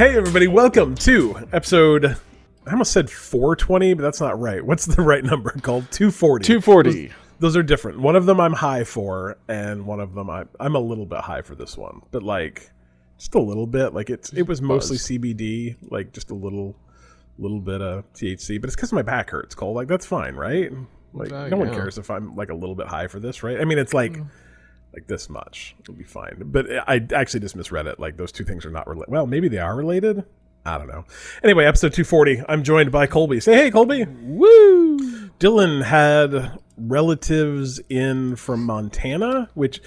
Hey, everybody, welcome to episode. I almost said 420, but that's not right. What's the right number called? 240. 240. Those, those are different. One of them I'm high for, and one of them I, I'm a little bit high for this one, but like just a little bit. Like it's it was mostly Buzz. CBD, like just a little little bit of THC, but it's because my back hurts, Cole. Like that's fine, right? Like Uh, no one cares if I'm like a little bit high for this, right? I mean, it's like like this much. It'll be fine. But I actually just misread it. Like those two things are not related. Well, maybe they are related. I don't know. Anyway, episode 240. I'm joined by Colby. Say hey, Colby. Woo! Dylan had relatives in from Montana, which.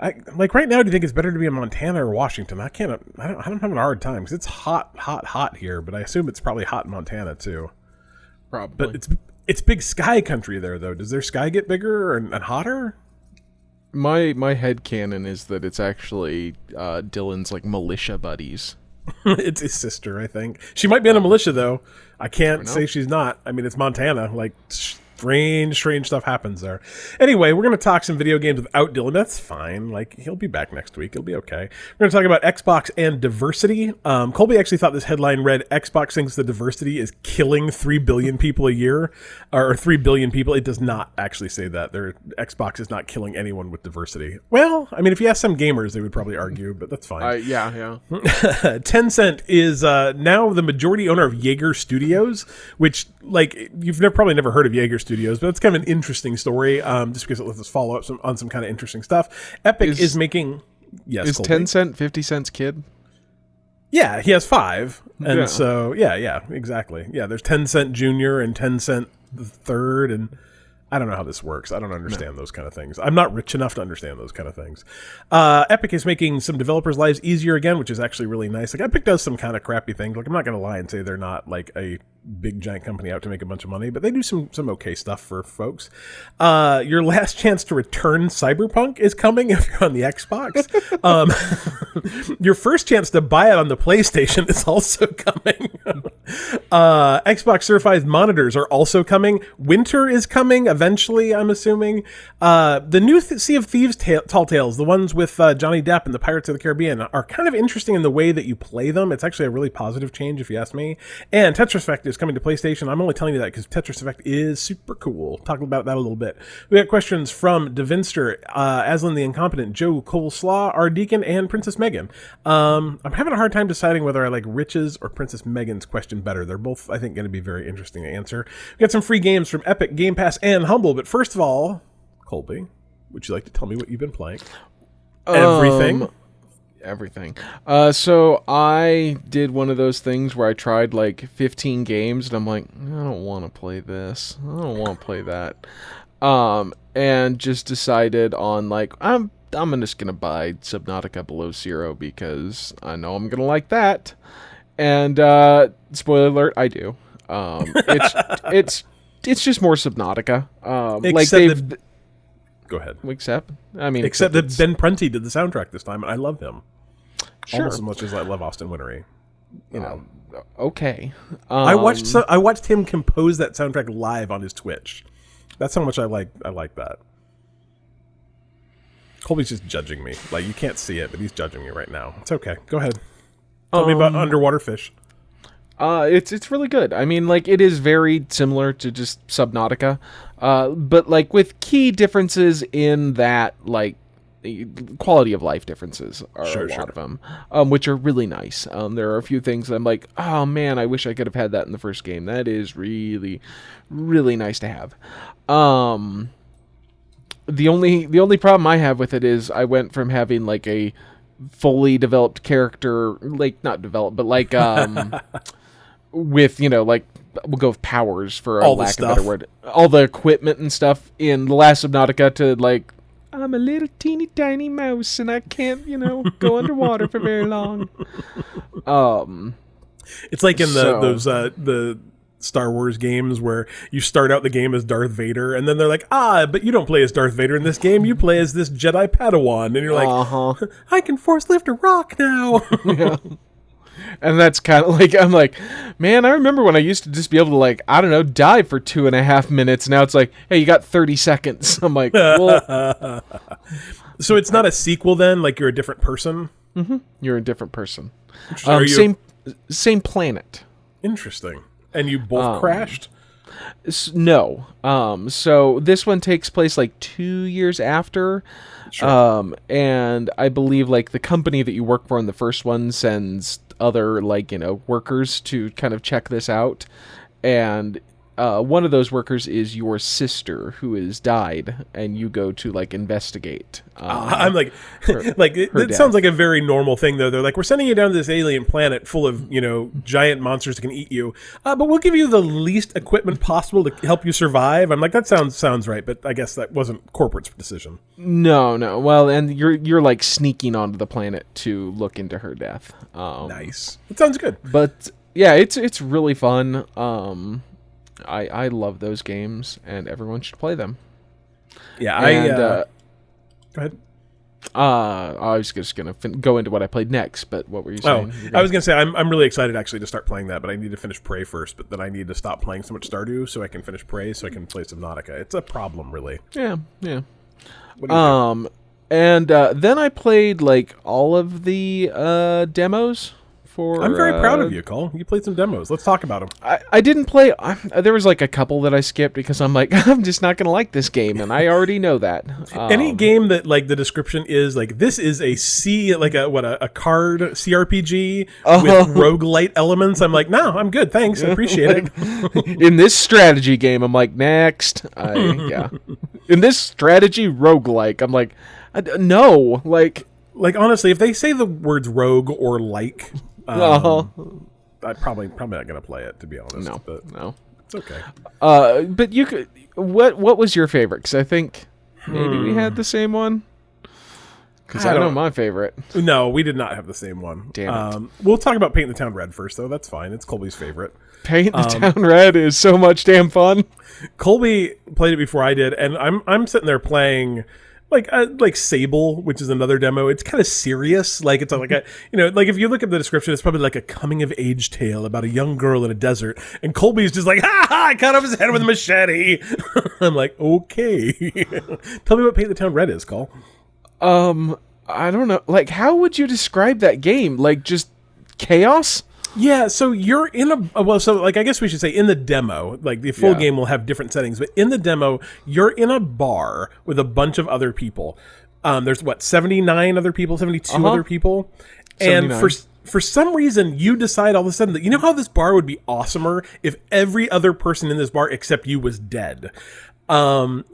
I, like right now, do you think it's better to be in Montana or Washington? I can't. I don't. I don't have a hard time because it's hot, hot, hot here. But I assume it's probably hot in Montana too. Probably. But it's it's big sky country there though. Does their sky get bigger and, and hotter? My my head canon is that it's actually uh, Dylan's like militia buddies. it's his sister, I think. She might be in a militia, though. I can't say she's not. I mean, it's Montana. Like, strange, strange stuff happens there. Anyway, we're going to talk some video games without Dylan. That's fine. Like, he'll be back next week. It'll be okay. We're going to talk about Xbox and diversity. Um, Colby actually thought this headline read Xbox thinks the diversity is killing 3 billion people a year, or 3 billion people. It does not actually say that. Their Xbox is not killing anyone with diversity. Well, I mean, if you ask some gamers, they would probably argue, but that's fine. Uh, yeah, yeah. Tencent is uh, now the majority owner of Yager Studios, which, like, you've never, probably never heard of Yager Studios, but it's kind of an interesting story, um, just because it lets us follow up some, on some kind of interesting stuff. Epic is, Is- making. Yes, Is Colby? ten cent fifty cents kid? Yeah, he has five, and Yeah. so yeah, yeah, exactly. Yeah, there's ten cent junior and ten cent the third, and I don't know how this works. I don't understand those kind of things. I'm not rich enough to understand those kind of things. Uh, Epic is making some developers' lives easier again, which is actually really nice. Like Epic does some kind of crappy things. Like I'm not going to lie and say they're not like a big giant company out to make a bunch of money, but they do some some okay stuff for folks. Uh, your last chance to return Cyberpunk is coming if you're on the Xbox. um, your first chance to buy it on the PlayStation is also coming. uh, Xbox certified monitors are also coming. Winter is coming eventually, I'm assuming. Uh, the new th- Sea of Thieves ta- Tall Tales, the ones with uh, Johnny Depp and the Pirates of the Caribbean, are kind of interesting in the way that you play them. It's actually a really positive change, if you ask me. And Tetris Effect is coming to PlayStation. I'm only telling you that because Tetris Effect is super cool. Talk about that a little bit. We got questions from Devinster, uh, Aslan the Incompetent, Joe Coleslaw, our Deacon, and Princess Megan. Um, I'm having a hard time deciding whether I like Rich's or Princess Megan's question better. They're both, I think, going to be very interesting to answer. We got some free games from Epic, Game Pass, and Humble. But first of all, Colby, would you like to tell me what you've been playing? Everything. Um, everything. Uh, so I did one of those things where I tried like 15 games, and I'm like, I don't want to play this. I don't want to play that. Um, and just decided on like I'm I'm just gonna buy Subnautica Below Zero because I know I'm gonna like that. And uh, spoiler alert, I do. Um, it's it's it's just more Subnautica. Um, like they've that- Go ahead. except I mean Except that Ben Prunty did the soundtrack this time, and I love him sure. almost as much as I love Austin Wintory. You know, Um, okay. I watched Um, so, I watched him compose that soundtrack live on his Twitch. That's how much I like I like that. Colby's just judging me. Like you can't see it, but he's judging me right now. It's okay. Go ahead. Tell me about Um, underwater fish. Uh, it's it's really good. I mean, like it is very similar to just Subnautica, uh, but like with key differences in that like quality of life differences are Sure, a lot sure. of them, um, which are really nice. Um, there are a few things that I'm like, oh man, I wish I could have had that in the first game. That is really, really nice to have. Um, the only the only problem I have with it is I went from having like a fully developed character, like not developed, but like um, with you know like we'll go with powers for a lack of a better word, all the equipment and stuff in the last Subnautica to like. I'm a little teeny tiny mouse and I can't, you know, go underwater for very long. Um, It's like in the so- those uh the Star Wars games where you start out the game as Darth Vader and then they're like, "Ah, but you don't play as Darth Vader in this game. You play as this Jedi Padawan." And you're like, uh huh. "I can force lift a rock now." And that's kind of like I'm like, man, I remember when I used to just be able to like I don't know dive for two and a half minutes. Now it's like, hey, you got 30 seconds. I'm like, well, so it's not a sequel then, like you're a different person. you're a different person. Um, same same planet. Interesting. And you both Um, crashed? No. Um, so this one takes place like two years after. Sure. Um, and I believe like the company that you work for in the first one sends other like you know workers to kind of check this out, and uh, one of those workers is your sister who has died, and you go to like investigate. Um, I'm like, like it, her it sounds like a very normal thing though. They're like, we're sending you down to this alien planet full of you know giant monsters that can eat you, uh, but we'll give you the least equipment possible to help you survive. I'm like, that sounds sounds right, but I guess that wasn't corporate's decision. no, no. Well, and you're you're like sneaking onto the planet to look into her death. Um, Nice. It sounds good. but yeah, it's it's really fun. Um, I I love those games, and everyone should play them. Yeah, I. And, uh, uh, go ahead. uh, I was just gonna fin- go into what I played next, but what were you Oh, saying? I gonna- was gonna say I'm I'm really excited actually to start playing that, but I need to finish Prey first. But then I need to stop playing so much Stardew so I can finish Prey so I can play Subnautica. It's a problem, really. yeah, yeah. You think? Um, and uh, then I played like all of the uh demos for. I'm very proud uh, of you, Cole. You played some demos. Let's talk about them. I, I didn't play. I, there was like a couple that I skipped because I'm like I'm just not gonna like this game, and I already know that. Any Um, game that like the description is like this is a C like a what a, a card CRPG Uh-huh. with roguelite elements. I'm like, no, I'm good, thanks, I appreciate it. in this strategy game, I'm like, next. I, yeah. In this strategy roguelike, I'm like, I d no. Like, Like honestly, if they say the words rogue or like, um, uh, I probably probably not gonna play it to be honest. no, but no. it's okay. Uh, but you could. What What was your favorite? Because I think maybe we had the same one. Because I I, know my favorite. No, we did not have the same one. Damn it. Um, we'll talk about painting the town red first, though. That's fine. It's Colby's favorite. Paint the Um, town red is so much damn fun. Colby played it before I did, and I'm I'm sitting there playing like uh, like Sable, which is another demo. It's kind of serious, like it's like a you know like if you look at the description, it's probably like a coming of age tale about a young girl in a desert, and Colby's just like ha ha, I cut off his head with a machete. I'm like okay, tell me what Paint the Town Red is, Cole. Um, I don't know. Like, how would you describe that game? Like, just chaos? Yeah, so you're in a well, so like I guess we should say in the demo, like the full Yeah. game will have different settings, but in the demo, you're in a bar with a bunch of other people. Um, there's what 79 other people, 72 Uh-huh. other people, and 79. for for some reason you decide all of a sudden that you know how this bar would be awesomer if every other person in this bar except you was dead. Um,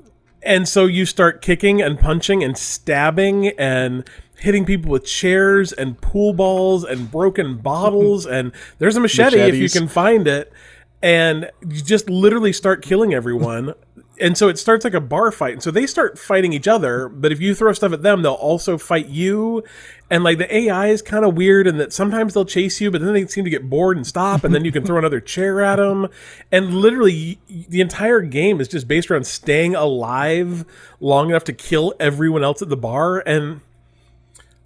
and so you start kicking and punching and stabbing and hitting people with chairs and pool balls and broken bottles and there's a machete if you can find it. And you just literally start killing everyone. And so it starts like a bar fight. And so they start fighting each other but if you throw stuff at them they'll also fight you. And like the ai is kind of weird and that sometimes they'll chase you but then they seem to get bored and stop and then you can throw another chair at them and literally the entire game is just based around staying alive long enough to kill everyone else at the bar. And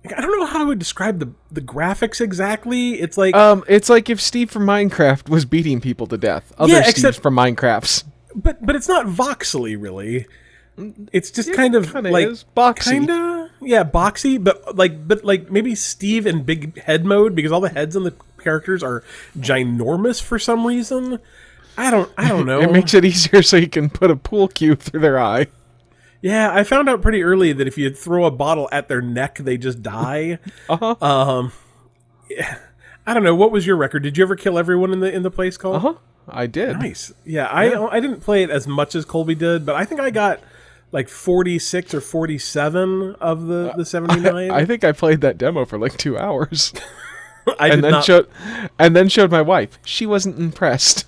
I don't know how I would describe the the graphics exactly. It's like Um, it's like if Steve from Minecraft was beating people to death. Other Yeah, Steves except- from Minecrafts. but but it's not voxely really. It's just kind of like is. Boxy. kinda yeah, boxy, but like but like maybe Steve in big head mode because all the heads on the characters are ginormous for some reason. I don't I don't know. It makes it easier so you can put a pool cue through their eye. Yeah, I found out pretty early that if you throw a bottle at their neck, they just die. Uh-huh. Um, yeah, I don't know. What was your record? Did you ever kill everyone in the in the place Cole? Uh huh. I did. Nice. Yeah, I I didn't play it as much as Colby did, but I think I got like 46 or 47 of the the 79. I think I played that demo for like two hours, I did and then not. showed, and then showed my wife. She wasn't impressed.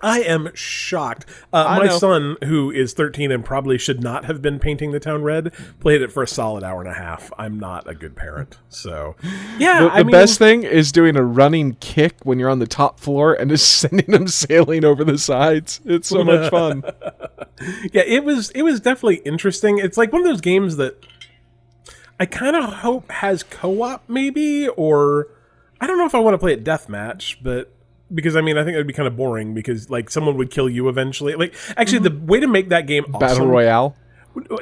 I am shocked. Uh, I my know. son, who is 13 and probably should not have been painting the town red, played it for a solid hour and a half. I'm not a good parent, so yeah. The, I the mean, best thing is doing a running kick when you're on the top floor and just sending them sailing over the sides. It's so much fun. yeah, it was it was definitely interesting. It's like one of those games that I kind of hope has co-op maybe or I don't know if I want to play it deathmatch, but because I mean I think it would be kind of boring because like someone would kill you eventually. Like actually the way to make that game awesome, Battle Royale.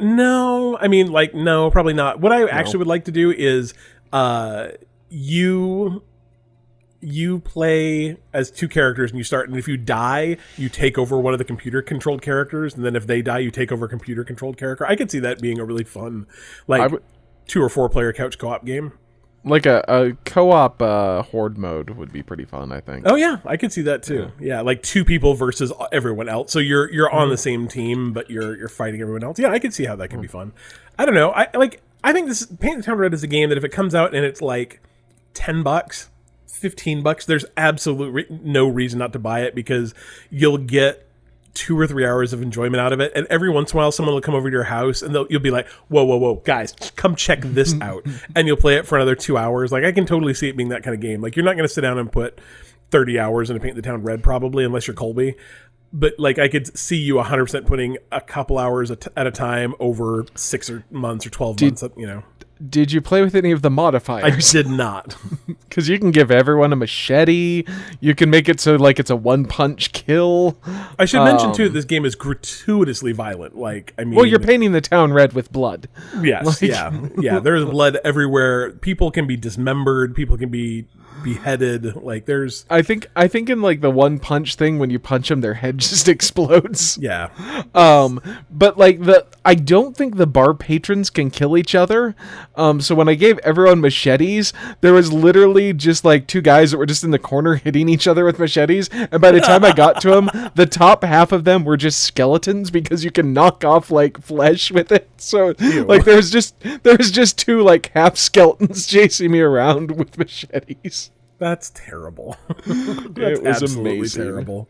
no, I mean like no, probably not. What I actually would like to do is uh you you play as two characters and you start and if you die you take over one of the computer controlled characters and then if they die you take over a computer controlled character i could see that being a really fun like would- two or four player couch co-op game Like a, a co-op uh, horde mode would be pretty fun, I think. oh yeah i could see that too. Yeah, like two people versus everyone else. So you're you're on the same team but you're you're fighting everyone else. Yeah i could see how that could be fun. I don't know. I like i think this paint the town red is a game that if it comes out and it's like 10 bucks 15 bucks there's absolute re- no reason not to buy it because you'll get two or three hours of enjoyment out of it. And every once in a while someone will come over to your house and they'll, you'll be like whoa whoa whoa guys come check this out. And you'll play it for another two hours. Like i can totally see it being that kind of game. Like you're not going to sit down and put 30 hours into paint the town red probably unless you're colby. But like i could see you 100% putting a couple hours at at a time over six or months or 12 months you know Did you play with any of the modifiers? i did not Because you can give everyone a machete. You can make it so like it's a one punch kill. i should mention too um, that this game is gratuitously violent like i mean Well, you're painting the town red with blood. Yes, yeah, yeah. There's blood everywhere. People can be dismembered. People can be beheaded. Like there's, I think I think in like the one punch thing when you punch them their head just explodes. yeah, Um but like the I don't think the bar patrons can kill each other. Um so when I gave everyone machetes, there was literally just like two guys that were just in the corner hitting each other with machetes and by the time I got to them, the top half of them were just skeletons because you can knock off like flesh with it. So like there's just there's just two like half skeletons chasing me around with machetes. that's terrible. that's It was absolutely amazing. terrible.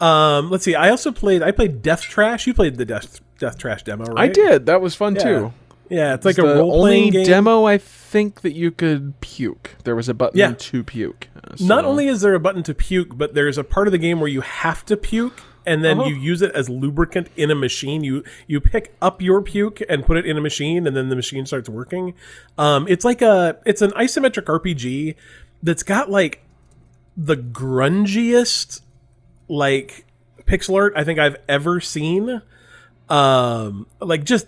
Um, let's see. I also played. I played Death Trash. You played the Death Death Trash demo, right? I did. That was fun Yeah. too. Yeah, it's like the a role only playing game. demo I think that you could puke. There was a button Yeah. to puke. Uh, Not only is there a button to puke, but there's a part of the game where you have to puke, and then Uh-huh. you use it as lubricant in a machine. You you pick up your puke and put it in a machine, and then the machine starts working. Um, it's like a it's an isometric RPG that's got like the grungiest like pixel art I think I've ever seen. Um, like just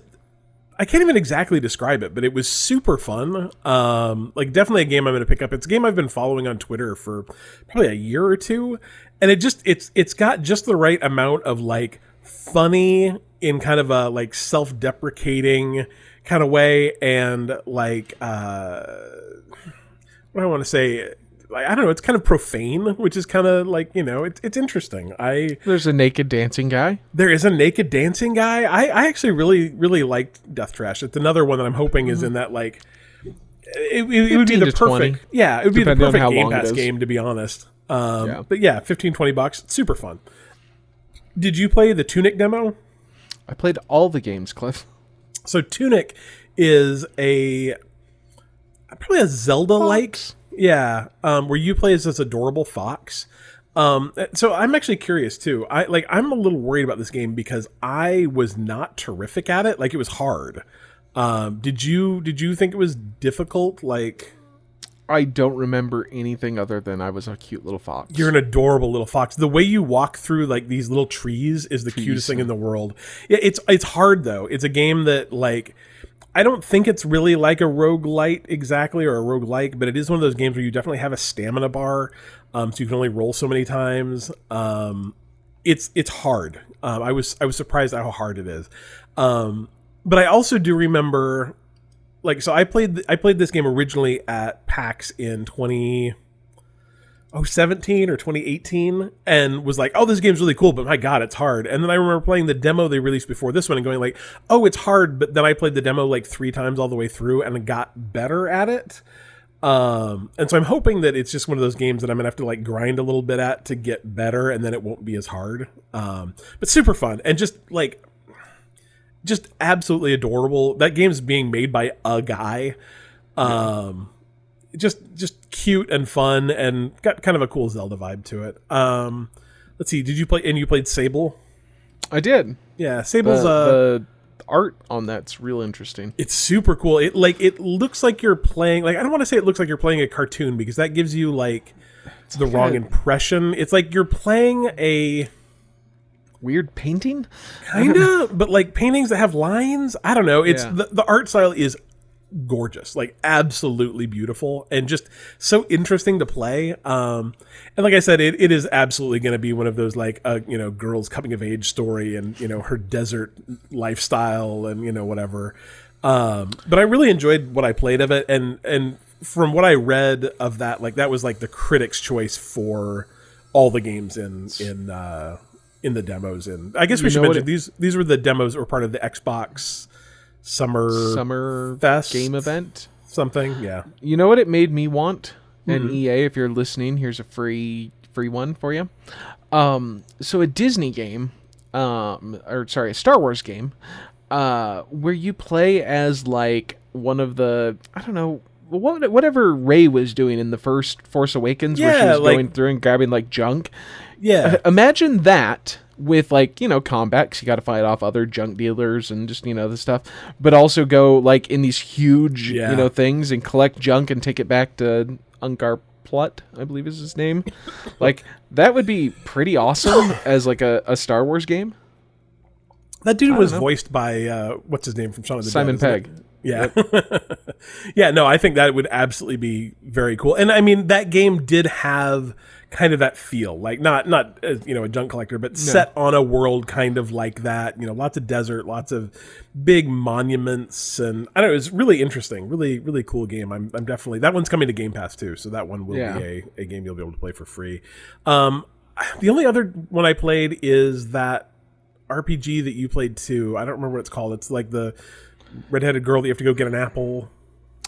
I can't even exactly describe it, but it was super fun. Um, like definitely a game I'm going to pick up. It's a game I've been following on Twitter for probably a year or two, and it just it's it's got just the right amount of like funny in kind of a like self-deprecating kind of way, and like uh, what do I want to say. Like, I don't know. It's kind of profane, which is kind of like you know, it's it's interesting. I There's a naked dancing guy. there is a naked dancing guy. I, I actually really really liked Death Trash. It's another one that I'm hoping is in that like it, it, it would be the to 20, perfect yeah it would be the perfect Game Pass game to be honest. Um, Yeah. But yeah, 15, 20 bucks, super fun. Did you play the Tunic demo? I played all the games, Cliff. So Tunic is a probably a Zelda like, yeah, um, where you play as this adorable fox. Um, so I'm actually curious too. I like I'm a little worried about this game because I was not terrific at it. Like it was hard. Um, did you did you think it was difficult? Like I don't remember anything other than I was a cute little fox. You're an adorable little fox. The way you walk through like these little trees is the cutest thing in the world. Yeah, it's it's hard though. It's a game that like I don't think it's really like a roguelite exactly or a roguelike, but it is one of those games where you definitely have a stamina bar. Um, so you can only roll so many times. Um, it's it's hard. Um, I was I was surprised at how hard it is. Um, but I also do remember like so I played I played this game originally at PAX in 20 oh 17 or 2018 and was like oh this game's really cool but my god it's hard. And then i remember playing the demo they released before this one and going like oh it's hard but then i played the demo like three times all the way through and got better at it. Um and so i'm hoping that it's just one of those games that i'm gonna have to like grind a little bit at to get better and then it won't be as hard. Um but super fun and just like just absolutely adorable that game's being made by a guy um just just cute and fun and got kind of a cool Zelda vibe to it. Um, let's see, did you play and you played Sable? I did. Yeah, The, Sable's uh the art on that's real interesting. it's super cool. It like it looks like you're playing like I don't want to say it looks like you're playing a cartoon because that gives you like the wrong a- impression. It's like you're playing a Weird painting. kind of but like paintings that have lines. I don't know. It's Yeah. the, the art style is gorgeous, like absolutely beautiful, and just so interesting to play. Um, and like I said, it, it is absolutely going to be one of those like uh, you know girls coming of age story and you know her desert lifestyle and you know whatever. Um, but I really enjoyed what I played of it, and and from what I read of that, like that was like the critics' choice for all the games in in uh, in the demos. And I guess we You should mention it- these these were the demos that were part of the Xbox Summer Summer Fest game event. something. Yeah, You know what it made me want? And Mm-hmm. EA, if you're listening, here's a free free one for you. Um, so a Disney game, um, or sorry, a Star Wars game, uh, where you play as like one of the I don't know what whatever Rey was doing in the first Force Awakens, where she was like- going through and grabbing like junk. Yeah. Imagine that with like you know combat you got to fight off other junk dealers and just you know the stuff but also go like in these huge Yeah. you know things and collect junk and take it back to Unkar Plutt I believe is his name like that would be pretty awesome as like a, a Star Wars game That dude was know. voiced by uh, what's his name from Shaun of the Simon Dead, Pegg. Yeah, yeah. No, I think that would absolutely be very cool. And I mean, that game did have kind of that feel, like not not uh, you know a junk collector, but set on a world kind of like that. You know, lots of desert, lots of big monuments, and I don't know. It was really interesting, really really cool game. I'm I'm definitely that one's coming to Game Pass too, so that one will Yeah. be a, a game you'll be able to play for free. Um, the only other one I played is that RPG that you played too. I don't remember what it's called. It's like the redheaded girl that you have to go get an apple.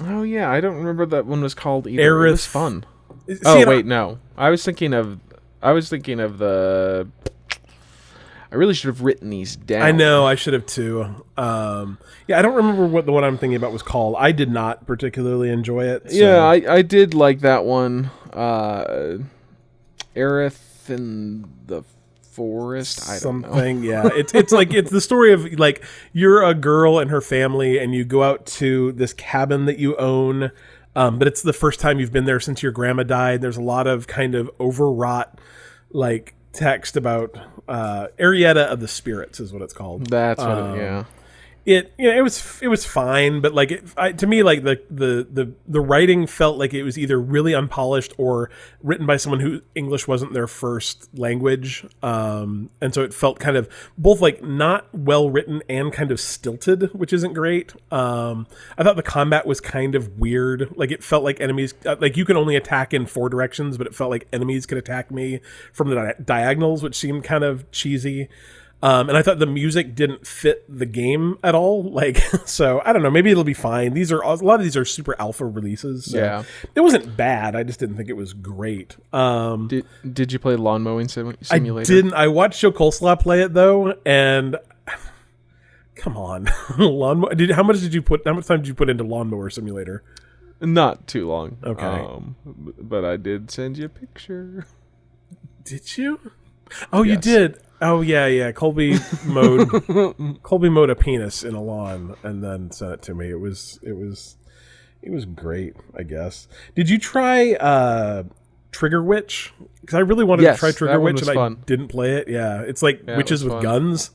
oh yeah I don't remember that one was called either it was fun See, oh and I- wait no I was thinking of I was thinking of the I really should have written these down I know I should have too. Um, yeah, I don't remember what the one I'm thinking about was called. I did not particularly enjoy it. so- Yeah, I, I did like that one. Uh, Aerith in the forest. I don't know. something. Yeah, it's it's like it's the story of like you're a girl and her family, and you go out to this cabin that you own. Um, but it's the first time you've been there since your grandma died. There's a lot of kind of overwrought like text about uh, Arietta of the Spirits is what it's called. That's what. Um, it, yeah. It you know, it was it was fine but like it, I, to me like the, the the the writing felt like it was either really unpolished or written by someone who english wasn't their first language. Um and so it felt kind of both like not well written and kind of stilted which isn't great. Um i thought the combat was kind of weird. Like it felt like enemies uh, like you can only attack in four directions but it felt like enemies could attack me from the di- diagonals which seemed kind of cheesy um, and I thought the music didn't fit the game at all. Like, so I don't know. Maybe it'll be fine. These are a lot of these are super alpha releases. So Yeah. it wasn't bad. I just didn't think it was great. Um, Did Did you play lawn mowing sim- I simulator? didn't. I watched Joe Coleslaw play it though, and come on, lawnmower. Did how much did you put? How much time did you put into Lawnmower Simulator? Not too long. Okay. Um, but I did send you a picture. Did you? Oh, you did. Oh yeah, yeah. Colby mowed Colby mowed a penis in a lawn and then sent it to me. It was it was it was great. I guess. Did you try uh, Trigger Witch? Because I really wanted Yes, to try Trigger Witch and I didn't play it. Yeah, it's like Yeah, witches was with fun. guns.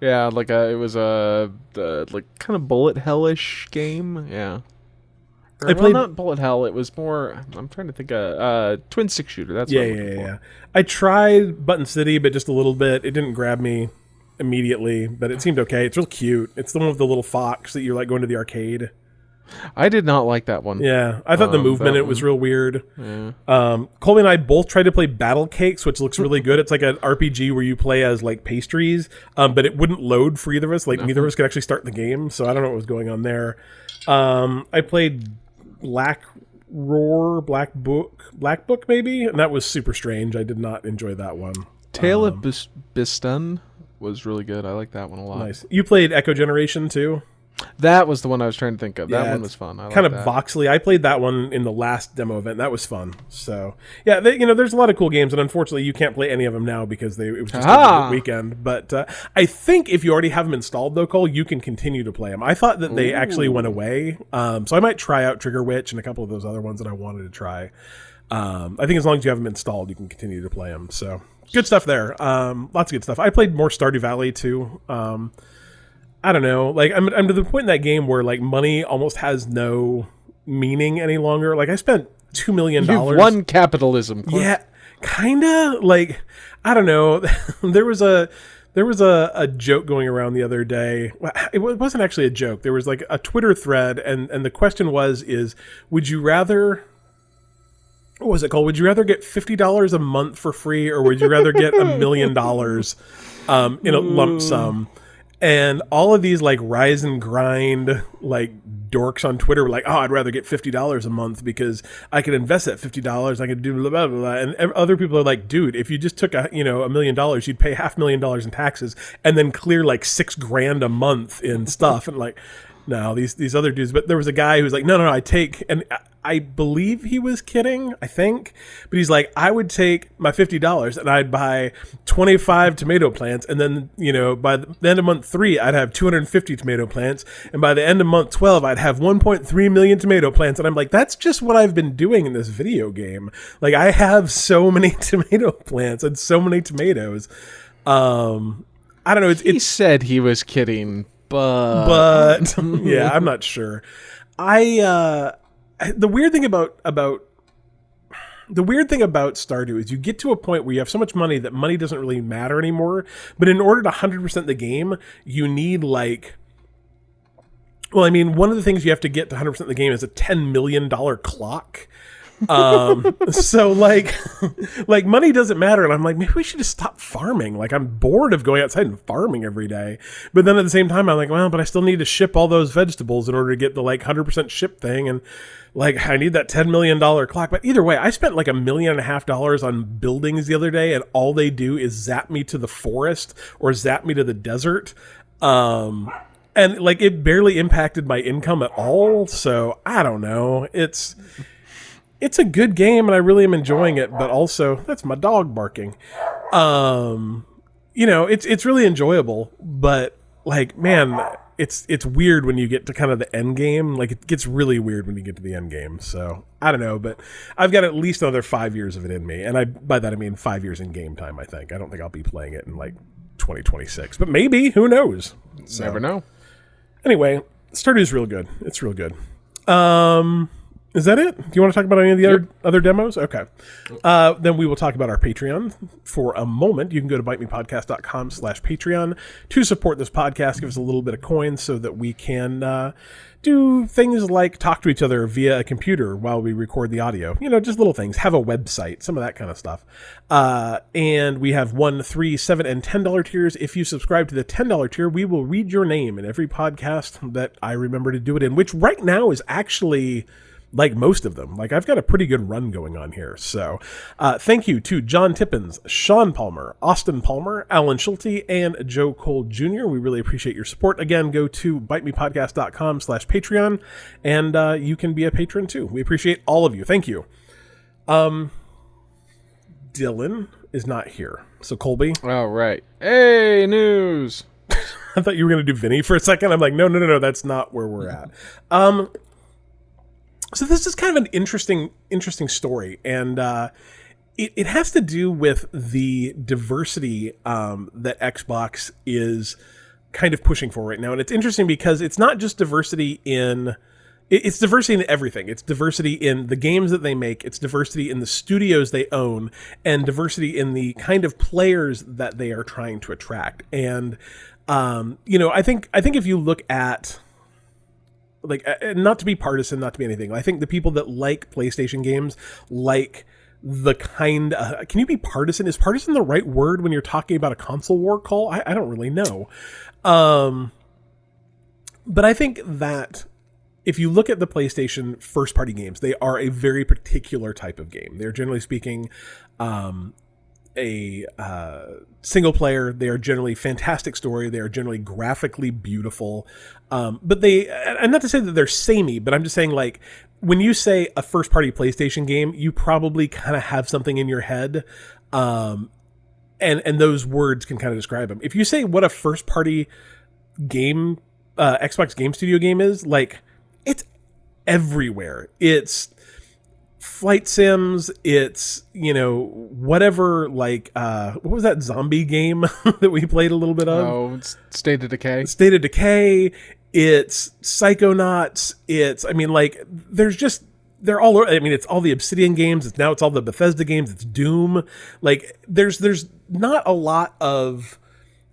Yeah, like a, it was a the, like kind of bullet hellish game. Yeah. Or, I well, played- not bullet hell. It was more. I'm trying to think. of uh, twin stick shooter. That's Yeah, yeah, yeah, yeah. I tried Button City, but just a little bit. It didn't grab me immediately, but it seemed okay. It's real cute. It's the one with the little fox that you're like going to the arcade. I did not like that one. Yeah, I thought the Um, movement it was real weird. Yeah. Um, Colby and I both tried to play Battle Cakes, which looks really good. It's like an RPG where you play as like pastries, um, but it wouldn't load for either of us. Like neither of us could actually start the game, so I don't know what was going on there. Um, I played Black Roar, Black Book, Black Book maybe, and that was super strange. I did not enjoy that one. Tale Um, of Bis- Bistun was really good. I like that one a lot. Nice. You played Echo Generation too. That was the one I was trying to think of. Yeah, that one was fun. I kind of that. I played that one in the last demo event. That was fun. So yeah, they, you know, there's a lot of cool games, and unfortunately, you can't play any of them now because they it was just Ah. a weekend. But uh, I think if you already have them installed, though, Cole, you can continue to play them. I thought that they actually went away, um, so I might try out Trigger Witch and a couple of those other ones that I wanted to try. Um, I think as long as you have them installed, you can continue to play them. So good stuff there. Um, lots of good stuff. I played more Stardew Valley too. Um, I don't know. Like I'm I'm to the point in that game where like money almost has no meaning any longer. Like I spent two million You've dollars. won capitalism. Clark. Yeah, kinda. Like I don't know. there was a there was a, a joke going around the other day. It wasn't actually a joke. There was like a Twitter thread, and and the question was: Is would you rather? What was it called? Would you rather get fifty dollars a month for free, or would you rather get a million dollars um, in a lump sum? And all of these like rise and grind like dorks on Twitter were like, "Oh, I'd rather get fifty dollars a month because I could invest that fifty dollars. I could do blah blah blah." blah." And other people are like, "Dude, if you just took a you know a million dollars, you'd pay half million dollars in taxes and then clear like six grand a month in stuff." And like, no, these these other dudes. But there was a guy who was like, "No, no, no I take," and uh, I- believe he was kidding. I think, but he's like, "I would take my fifty dollars and I'd buy twenty five tomato plants, and then you know by the end of month three, I'd have two hundred and fifty tomato plants, and by the end of month twelve, I'd have one point three million tomato plants." And I'm like, "That's just what I've been doing in this video game. Like, I have so many tomato plants and so many tomatoes." Um, I don't know. It's, He it's said he was kidding, but, but yeah, I'm not sure. I uh I- the weird thing about about the weird thing about Stardew is you get to a point where you have so much money that money doesn't really matter anymore. But in order to 100% the game, you need like well, I mean, one of the things you have to get to 100% the game is a 10 million dollar clock. Um so like like money doesn't matter and i'm like maybe we should just stop farming. Like i'm bored of going outside and farming every day. But then at the same time i'm like well but i still need to ship all those vegetables in order to get the like 100% ship thing and like i need that 10 million dollar clock. But either way i spent like a million and a half dollars on buildings the other day and all they do is zap me to the forest or zap me to the desert. Um and like it barely impacted my income at all so i don't know. It's it's a good game and I really am enjoying it, but also that's my dog barking. Um, you know, it's it's really enjoyable, but like man, it's it's weird when you get to kind of the end game. Like it gets really weird when you get to the end game. So I don't know, but I've got at least another five years of it in me, and I by that I mean five years in game time. I think I don't think I'll be playing it in like 2026, but maybe who knows? So, never know. Anyway, Stardew's real good. It's real good. Um, is that it? Do you want to talk about any of the other other demos? Okay. Uh, then we will talk about our Patreon for a moment. You can go to bitemepodcast.com slash Patreon to support this podcast. Give us a little bit of coins so that we can uh, do things like talk to each other via a computer while we record the audio. You know, just little things. Have a website, some of that kind of stuff. Uh, and we have one, three, seven, and ten dollar tiers. If you subscribe to the ten dollar tier, we will read your name in every podcast that I remember to do it in, which right now is actually like most of them. Like I've got a pretty good run going on here. So uh, thank you to John Tippins, Sean Palmer, Austin Palmer, Alan Schulte, and Joe Cole Jr. We really appreciate your support. Again, go to bitemepodcast.com slash Patreon and uh, you can be a patron too. We appreciate all of you. Thank you. Um, Dylan is not here. So Colby, All right. Hey, news. I thought you were going to do Vinny for a second. I'm like, no, no, no, no, that's not where we're at. Um, so this is kind of an interesting, interesting story, and uh, it, it has to do with the diversity um, that Xbox is kind of pushing for right now, and it's interesting because it's not just diversity in it's diversity in everything. It's diversity in the games that they make. It's diversity in the studios they own, and diversity in the kind of players that they are trying to attract. And um, you know, I think I think if you look at like not to be partisan, not to be anything. I think the people that like PlayStation games like the kind. Uh, can you be partisan? Is partisan the right word when you're talking about a console war Cole? I, I don't really know. Um, but I think that if you look at the PlayStation first party games, they are a very particular type of game. They're generally speaking um, a uh, single player. They are generally fantastic story. They are generally graphically beautiful. Um, but they, and not to say that they're samey, but I'm just saying like when you say a first party PlayStation game, you probably kind of have something in your head. Um, and, and those words can kind of describe them. If you say what a first party game, uh, Xbox Game Studio game is, like it's everywhere. It's flight sims it's you know whatever like uh what was that zombie game that we played a little bit of? Oh, State of Decay. state of decay. It's psychonauts. It's i mean like there's just they're all i mean it's all the obsidian games. It's now it's all the bethesda games. It's doom. Like there's there's not a lot of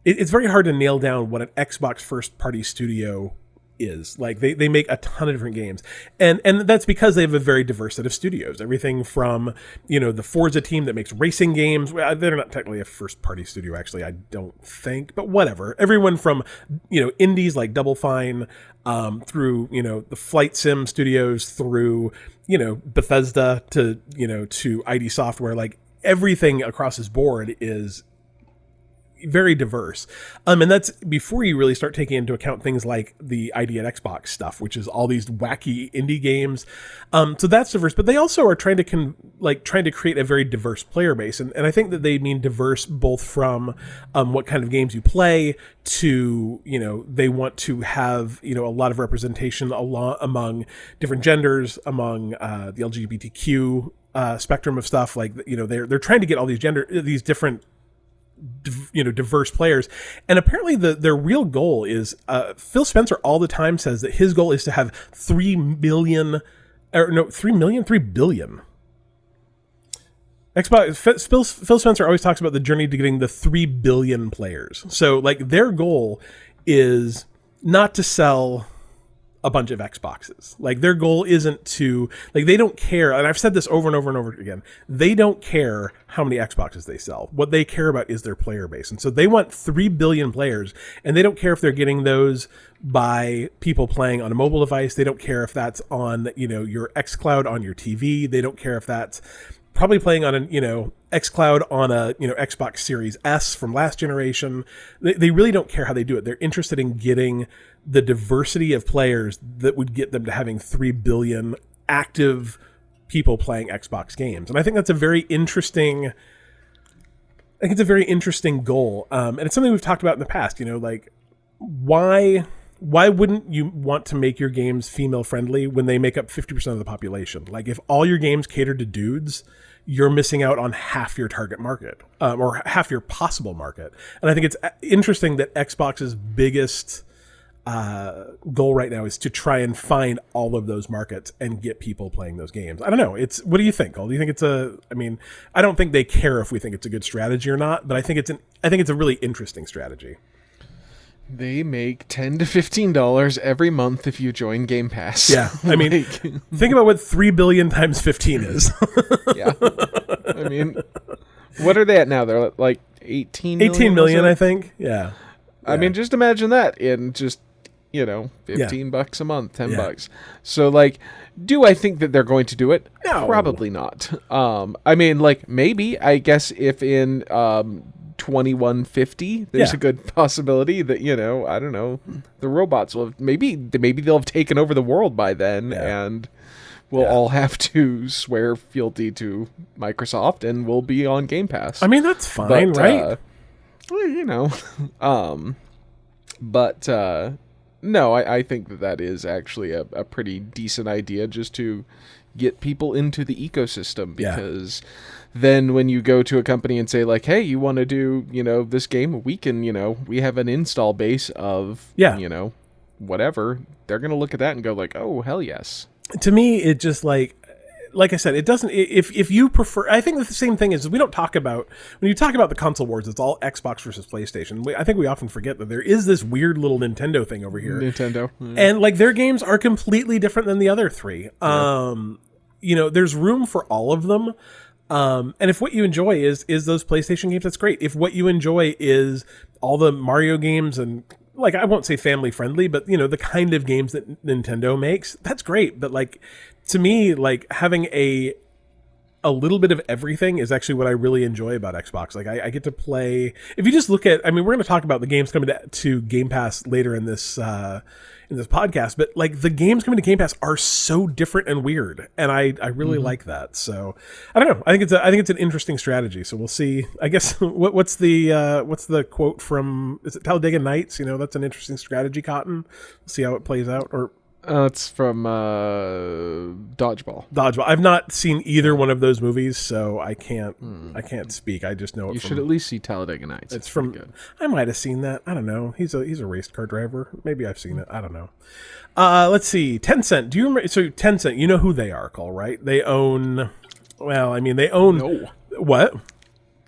it, it's very hard to nail down what an xbox first party studio is. Like they, they make a ton of different games. And and that's because they have a very diverse set of studios. Everything from you know the forza team that makes racing games. Well, they're not technically a first party studio actually i don't think but whatever. Everyone from you know indies like double fine um, through you know the flight sim studios through you know bethesda to you know to id software like everything across this board is very diverse. Um, and that's before you really start taking into account things like the ID at Xbox stuff, which is all these wacky indie games. Um, so that's diverse, but they also are trying to con- like trying to create a very diverse player base. And, and I think that they mean diverse both from um, what kind of games you play to, you know, they want to have, you know, a lot of representation along among different genders, among uh, the LGBTQ uh, spectrum of stuff. Like, you know, they're, they're trying to get all these gender, these different you know diverse players. And apparently the their real goal is uh, phil spencer all the time says that his goal is to have 3 million or no 3 million 3 billion. Xbox phil, phil spencer always talks about the journey to getting the 3 billion players. So like their goal is not to sell a bunch of Xboxes. Like their goal isn't to like they don't care and I've said this over and over and over again. They don't care how many Xboxes they sell. What they care about is their player base. And so they want 3 billion players and they don't care if they're getting those by people playing on a mobile device. They don't care if that's on, you know, your xCloud on your TV. They don't care if that's probably playing on a you know xCloud on a you know Xbox Series S from last generation. They, they really don't care how they do it. They're interested in getting the diversity of players that would get them to having three billion active people playing Xbox games, and I think that's a very interesting. I think it's a very interesting goal, um, and it's something we've talked about in the past. You know, like why why wouldn't you want to make your games female friendly when they make up 50% of the population like if all your games cater to dudes you're missing out on half your target market um, or half your possible market and i think it's interesting that xbox's biggest uh, goal right now is to try and find all of those markets and get people playing those games. I don't know. It's what do you think? Cole? Do you think it's a? I mean, I don't think they care if we think it's a good strategy or not, but I think it's an. I think it's a really interesting strategy. They make ten to fifteen dollars every month if you join Game Pass. Yeah, I mean, Like, think about what three billion times fifteen is. yeah. I mean, what are they at now? They're like eighteen. Eighteen million, or I something? think. Yeah. I mean, just imagine that in just you know fifteen bucks a month, ten Yeah. bucks. So like, do I think that they're going to do it? No. Probably not. Um, I mean, like maybe I guess if in um. 2150 there's Yeah. a good possibility that you know i don't know the robots will have maybe maybe they'll have taken over the world by then Yeah. and we'll Yeah. all have to swear fealty to microsoft and we'll be on game pass I mean, that's fine, but, right? uh, well, you know, um, but uh, no, I, I think that that is actually a, a pretty decent idea just to get people into the ecosystem Yeah. because then when you go to a company and say like hey you want to do you know this game we can you know we have an install base of Yeah. you know whatever they're gonna look at that and go like oh hell yes to me it just like like i said it doesn't if if you prefer i think the same thing is we don't talk about when you talk about the console wars it's all xbox versus playstation. We, i think we often forget that there is this weird little nintendo thing over here. Nintendo. And like their games are completely different than the other three. Um you know there's room for all of them. Um and if what you enjoy is is those playstation games that's great. If what you enjoy is all the mario games and like i won't say family friendly but you know the kind of games that nintendo makes that's great. But like to me like having a a little bit of everything is actually what I really enjoy about Xbox. Like I, I get to play. If you just look at, I mean, we're going to talk about the games coming to, to Game Pass later in this uh, in this podcast, but like the games coming to Game Pass are so different and weird, and I I really like that. So I don't know. I think it's a, I think it's an interesting strategy. So we'll see. I guess what, what's the uh, what's the quote from is it Talladega Nights? You know, that's an interesting strategy. Cotton. We'll see how it plays out. Or Uh, it's from uh, Dodgeball. Dodgeball. I've not seen either one of those movies, so I can't. I can't speak. I just know it You from. should at least see Talladega Nights. It's from. good. I might have seen that. I don't know. He's a he's a race car driver. Maybe I've seen it. I don't know. Uh, let's see. Tencent. Do you remember? So Tencent. You know who they are, Cole? Right? They own. Well, I mean, they own No, what?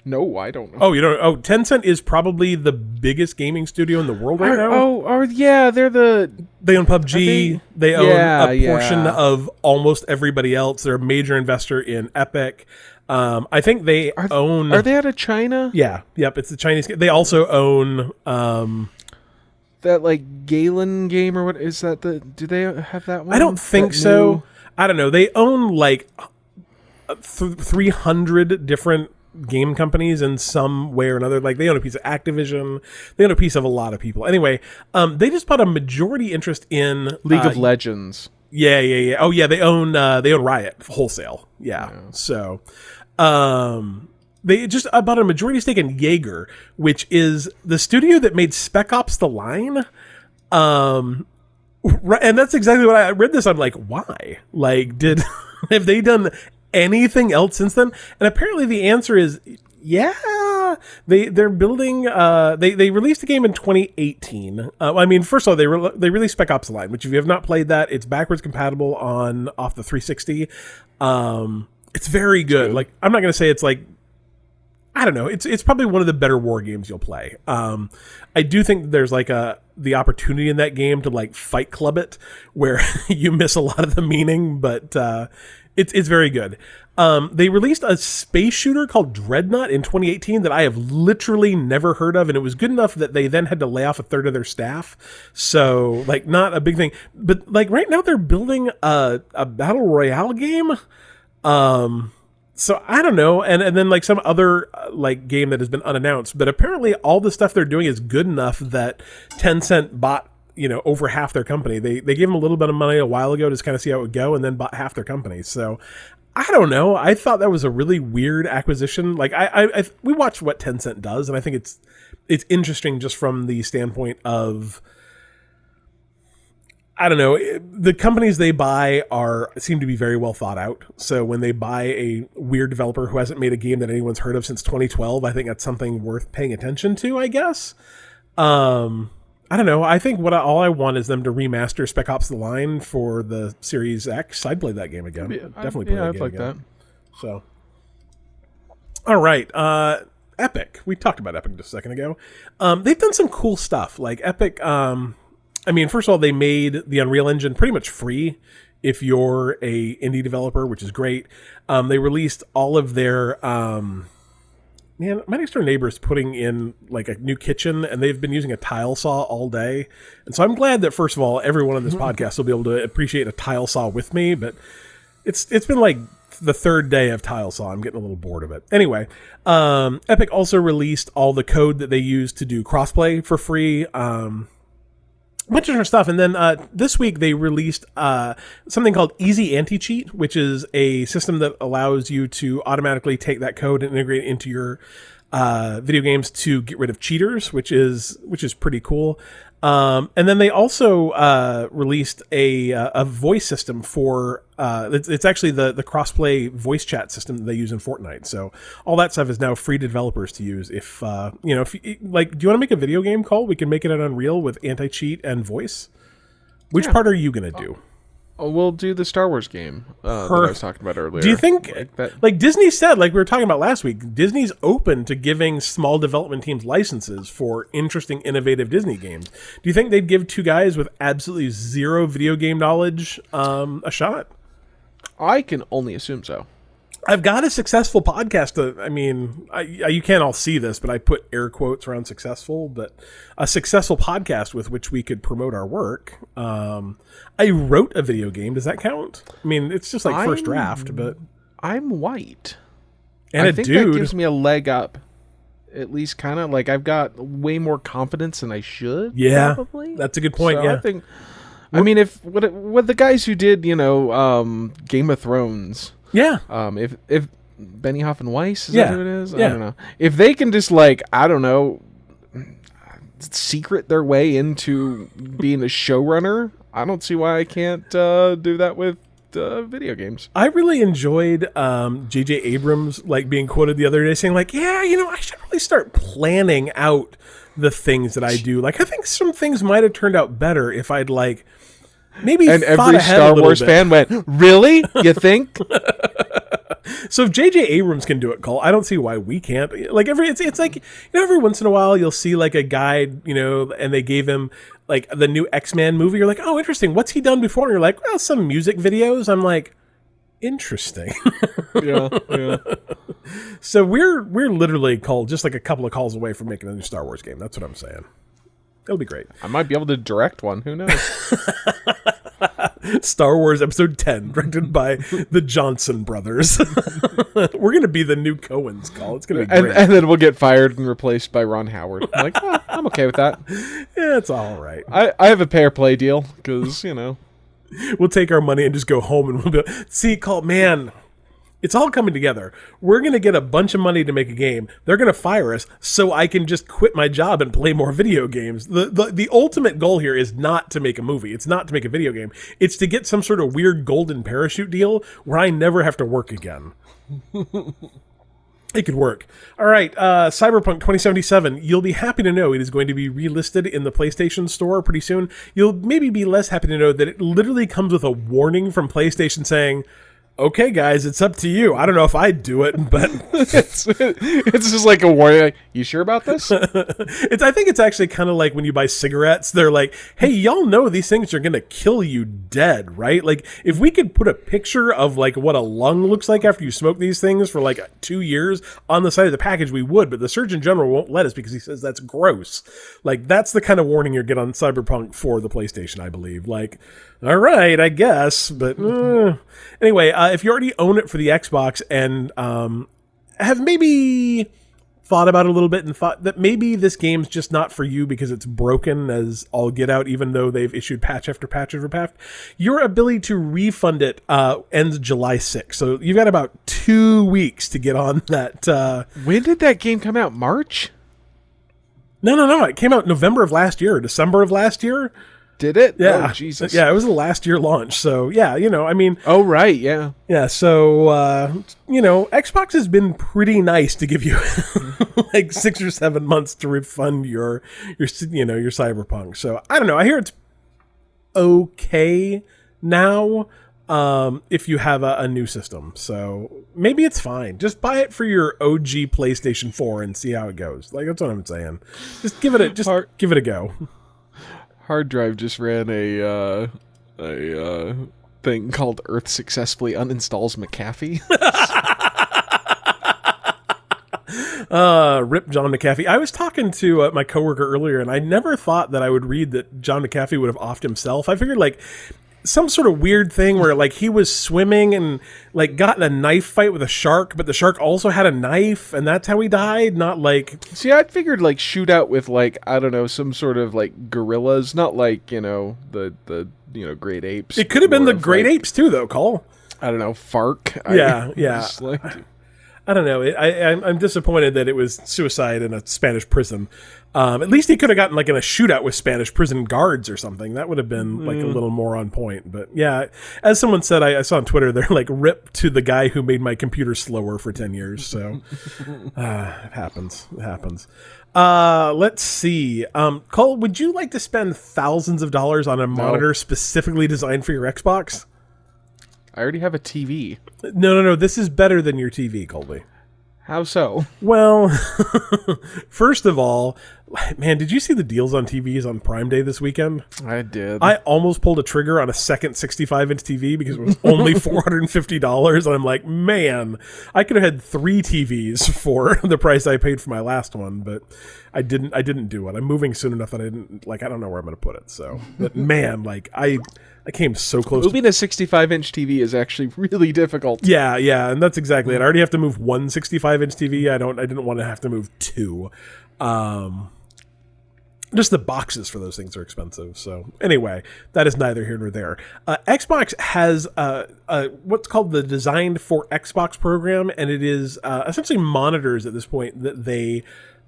No, I don't know. Oh, you don't. Oh, Tencent is probably the biggest gaming studio in the world right now. oh, oh, yeah, they're the They own PUBG. think- they own Yeah, a portion yeah. of almost everybody else. They're a major investor in Epic. Um, I think they own. Are they out of China? Yeah. Yep. It's the Chinese. They also own. Um, That like Galen game or what is that? The do they have that one? I don't think That so. new- I don't know. They own like th- 300 different game companies in some way or another. Like they own a piece of Activision. They own a piece of a lot of people. Anyway, um, they just bought a majority interest in League uh, of Legends. Yeah, yeah, yeah. Oh, yeah. They own uh, they own Riot wholesale. Yeah. So, um, they just bought a majority stake in Yager, which is the studio that made Spec Ops: The Line. Um, right, and that's exactly what I, I read. This, I'm like, why? Like, did have they done anything else since then? And apparently, the answer is yeah. They they're building. Uh, they they released the game in 2018. Uh, I mean, first of all, they re- they released Spec Ops: The Line, which if you have not played that, it's backwards compatible on off the 360. Um, it's very good. Like, I'm not gonna say it's like I don't know. It's it's probably one of the better war games you'll play. Um, I do think that there's like a the opportunity in that game to like fight club it, where you miss a lot of the meaning, but uh, it's it's very good. Um, they released a space shooter called Dreadnought in 2018 that I have literally never heard of, and it was good enough that they then had to lay off a third of their staff. So like not a big thing, but like right now they're building a a battle royale game. Um, so I don't know, and and then like some other uh, like game that has been unannounced, but apparently all the stuff they're doing is good enough that Tencent bought you know over half their company. They they gave them a little bit of money a while ago to just kind of see how it would go, and then bought half their company. So I don't know. I thought that was a really weird acquisition. Like I, I, I we watched what Tencent does, and I think it's it's interesting just from the standpoint of I don't know. The companies they buy are seem to be very well thought out. So when they buy a weird developer who hasn't made a game that anyone's heard of since 2012, I think that's something worth paying attention to. I guess. Um, I don't know. I think what I, all I want is them to remaster Spec Ops: The Line for the Series X. I'd play that game again. I'd definitely play yeah, that I'd game like again. that. So, all right, uh, Epic. We talked about Epic just a second ago. Um, they've done some cool stuff. Like Epic. Um, I mean, first of all, they made the Unreal Engine pretty much free if you're a indie developer, which is great. Um, they released all of their. Um, man, my next door neighbor is putting in like a new kitchen, and they've been using a tile saw all day. And so I'm glad that first of all, everyone on this podcast will be able to appreciate a tile saw with me. But it's it's been like the third day of tile saw i'm getting a little bored of it anyway um, epic also released all the code that they use to do crossplay for free um, bunch of different stuff. And then uh, this week they released uh, something called easy anti-cheat which is a system that allows you to automatically take that code and integrate it into your uh, video games to get rid of cheaters which is which is pretty cool um, and then they also uh, released a, uh, a voice system for uh, it's, it's actually the the crossplay voice chat system that they use in Fortnite. So all that stuff is now free to developers to use. If uh, you know, if you, like, do you want to make a video game call? We can make it on Unreal with anti cheat and voice. Which Yeah. part are you gonna do? Oh, we'll do the Star Wars game uh, that I was talking about earlier. Do you think, Like that- like Disney said, like we were talking about last week, Disney's open to giving small development teams licenses for interesting, innovative Disney games? Do you think they'd give two guys with absolutely zero video game knowledge um, a shot? I can only assume so. I've got a successful podcast. To, I mean, I, you can't all see this, but I put air quotes around successful. But a successful podcast with which we could promote our work. Um, I wrote a video game. Does that count? I mean, it's just like 1st I'm- draft, but I'm white. and I a think dude. that gives me a leg up. At least, kind of like I've got way more confidence than I should. Yeah, probably. that's a good point. So yeah, I think. I mean, if what what the guys who did, you know, um, Game of Thrones, yeah. um, if if Benioff and Weiss, is Yeah, that who it is? yeah. I don't know. If they can just like, I don't know, secret their way into being a showrunner, I don't see why I can't uh, do that with uh, video games. I really enjoyed um, J.J. Abrams like being quoted the other day saying like, "Yeah, you know, I should really start planning out the things that I do. Like, I think some things might have turned out better if I'd like maybe And every Star Wars bit. fan went, "Really? You think?" So if J.J. Abrams can do it, Cole, I don't see why we can't. Like every, it's it's like you know, every once in a while you'll see like a guide, you know, and they gave him like the new X Men movie. You're like, oh, interesting. What's he done before? And you're like, well, some music videos. I'm like, interesting. yeah, yeah. so we're we're literally called just like a couple of calls away from making a new Star Wars game. That's what I'm saying. It'll be great. I might be able to direct one. Who knows? Star Wars Episode 10, directed by the Johnson brothers. we're gonna be the new Coens Cole. It's gonna be and, great. and then we'll get fired and replaced by Ron Howard. I'm like, "Oh, I'm okay with that. yeah, it's all right. I, I have a pair play deal because you know. we'll take our money and just go home and we'll be see call man it's all coming together we're going to get a bunch of money to make a game they're going to fire us so i can just quit my job and play more video games the, the the ultimate goal here is not to make a movie it's not to make a video game it's to get some sort of weird golden parachute deal where i never have to work again it could work. All right, uh, Cyberpunk 2077. You'll be happy to know it is going to be relisted in the PlayStation Store pretty soon. You'll maybe be less happy to know that it literally comes with a warning from PlayStation saying, "Okay, guys, it's up to you." I don't know if I'd do it, but it's it's just like a warning. Like, you sure about this? it's. I think it's actually kind of like when you buy cigarettes. They're like, "Hey, y'all know these things are gonna kill you dead, right?" Like, if we could put a picture of like what a lung looks like after you smoke these things for like two years on the side of the package, we would. But the Surgeon General won't let us because he says that's gross. Like, that's the kind of warning you get on Cyberpunk for the PlayStation, I believe. Like, all right, I guess, but uh. anyway, uh, if you already own it for the Xbox and um, have maybe thought about it a little bit and thought that maybe this game's just not for you because it's broken as all get out, even though they've issued patch after patch after patch, your ability to refund it uh, ends July 6th. So you've got about two weeks to get on that. Uh, when did that game come out? March? no, no, no. It came out November of last year, December of last year. Did it? Yeah. Oh, Jesus. Yeah, it was the last year launch. So yeah, you know, I mean, Oh, right. Yeah. Yeah, so uh, you know, Xbox has been pretty nice to give you like six or seven months to refund your your you know your Cyberpunk. So I don't know. I hear it's okay now um, if you have a, a new system. So maybe it's fine. Just buy it for your OG PlayStation Four and see how it goes. Like that's what I'm saying. Just give it a just Har- give it a go. Hard drive just ran a uh, a uh, thing called Earth successfully uninstalls McAfee. Uh, rip John McAfee. I was talking to uh, my coworker earlier, and I never thought that I would read that John McAfee would have offed himself. I figured like some sort of weird thing where like he was swimming and like got in a knife fight with a shark, but the shark also had a knife, and that's how he died. Not like See, I figured like shootout with like I don't know some sort of like gorillas, not like you know the the you know great apes. it could have been the great like, apes too, though. Cole. I don't know, FARC. I- Yeah, yeah. like- I don't know. I, I'm, I'm disappointed that it was suicide in a Spanish prison. Um, at least he could have gotten like in a shootout with Spanish prison guards or something. That would have been like a little more on point. But yeah, as someone said, I, I saw on Twitter, they're like rip to the guy who made my computer slower for ten years. So uh, it happens. It happens. Uh, let's see. Um, Cole, would you like to spend thousands of dollars on a monitor specifically designed for your Xbox? I already have a TV. No, no, no. This is better than your TV, Colby. How so? Well, first of all, man, did you see the deals on TVs on Prime Day this weekend? I did. I almost pulled a trigger on a second 65 inch TV because it was only $450. And I'm like, man, I could have had three TVs for the price I paid for my last one, but I didn't, I didn't do it. I'm moving soon enough that I didn't, like, I don't know where I'm going to put it. So, but man, like, I, I came so close to Moving a 65 inch TV is actually really difficult. yeah, yeah, and that's exactly it. I already have to move one 65 inch TV. I don't. I didn't want to have to move two. Um, just the boxes for those things are expensive. So anyway, that is neither here nor there. Uh, Xbox has uh, uh, what's called the Designed for Xbox program, and it is uh, essentially monitors at this point that they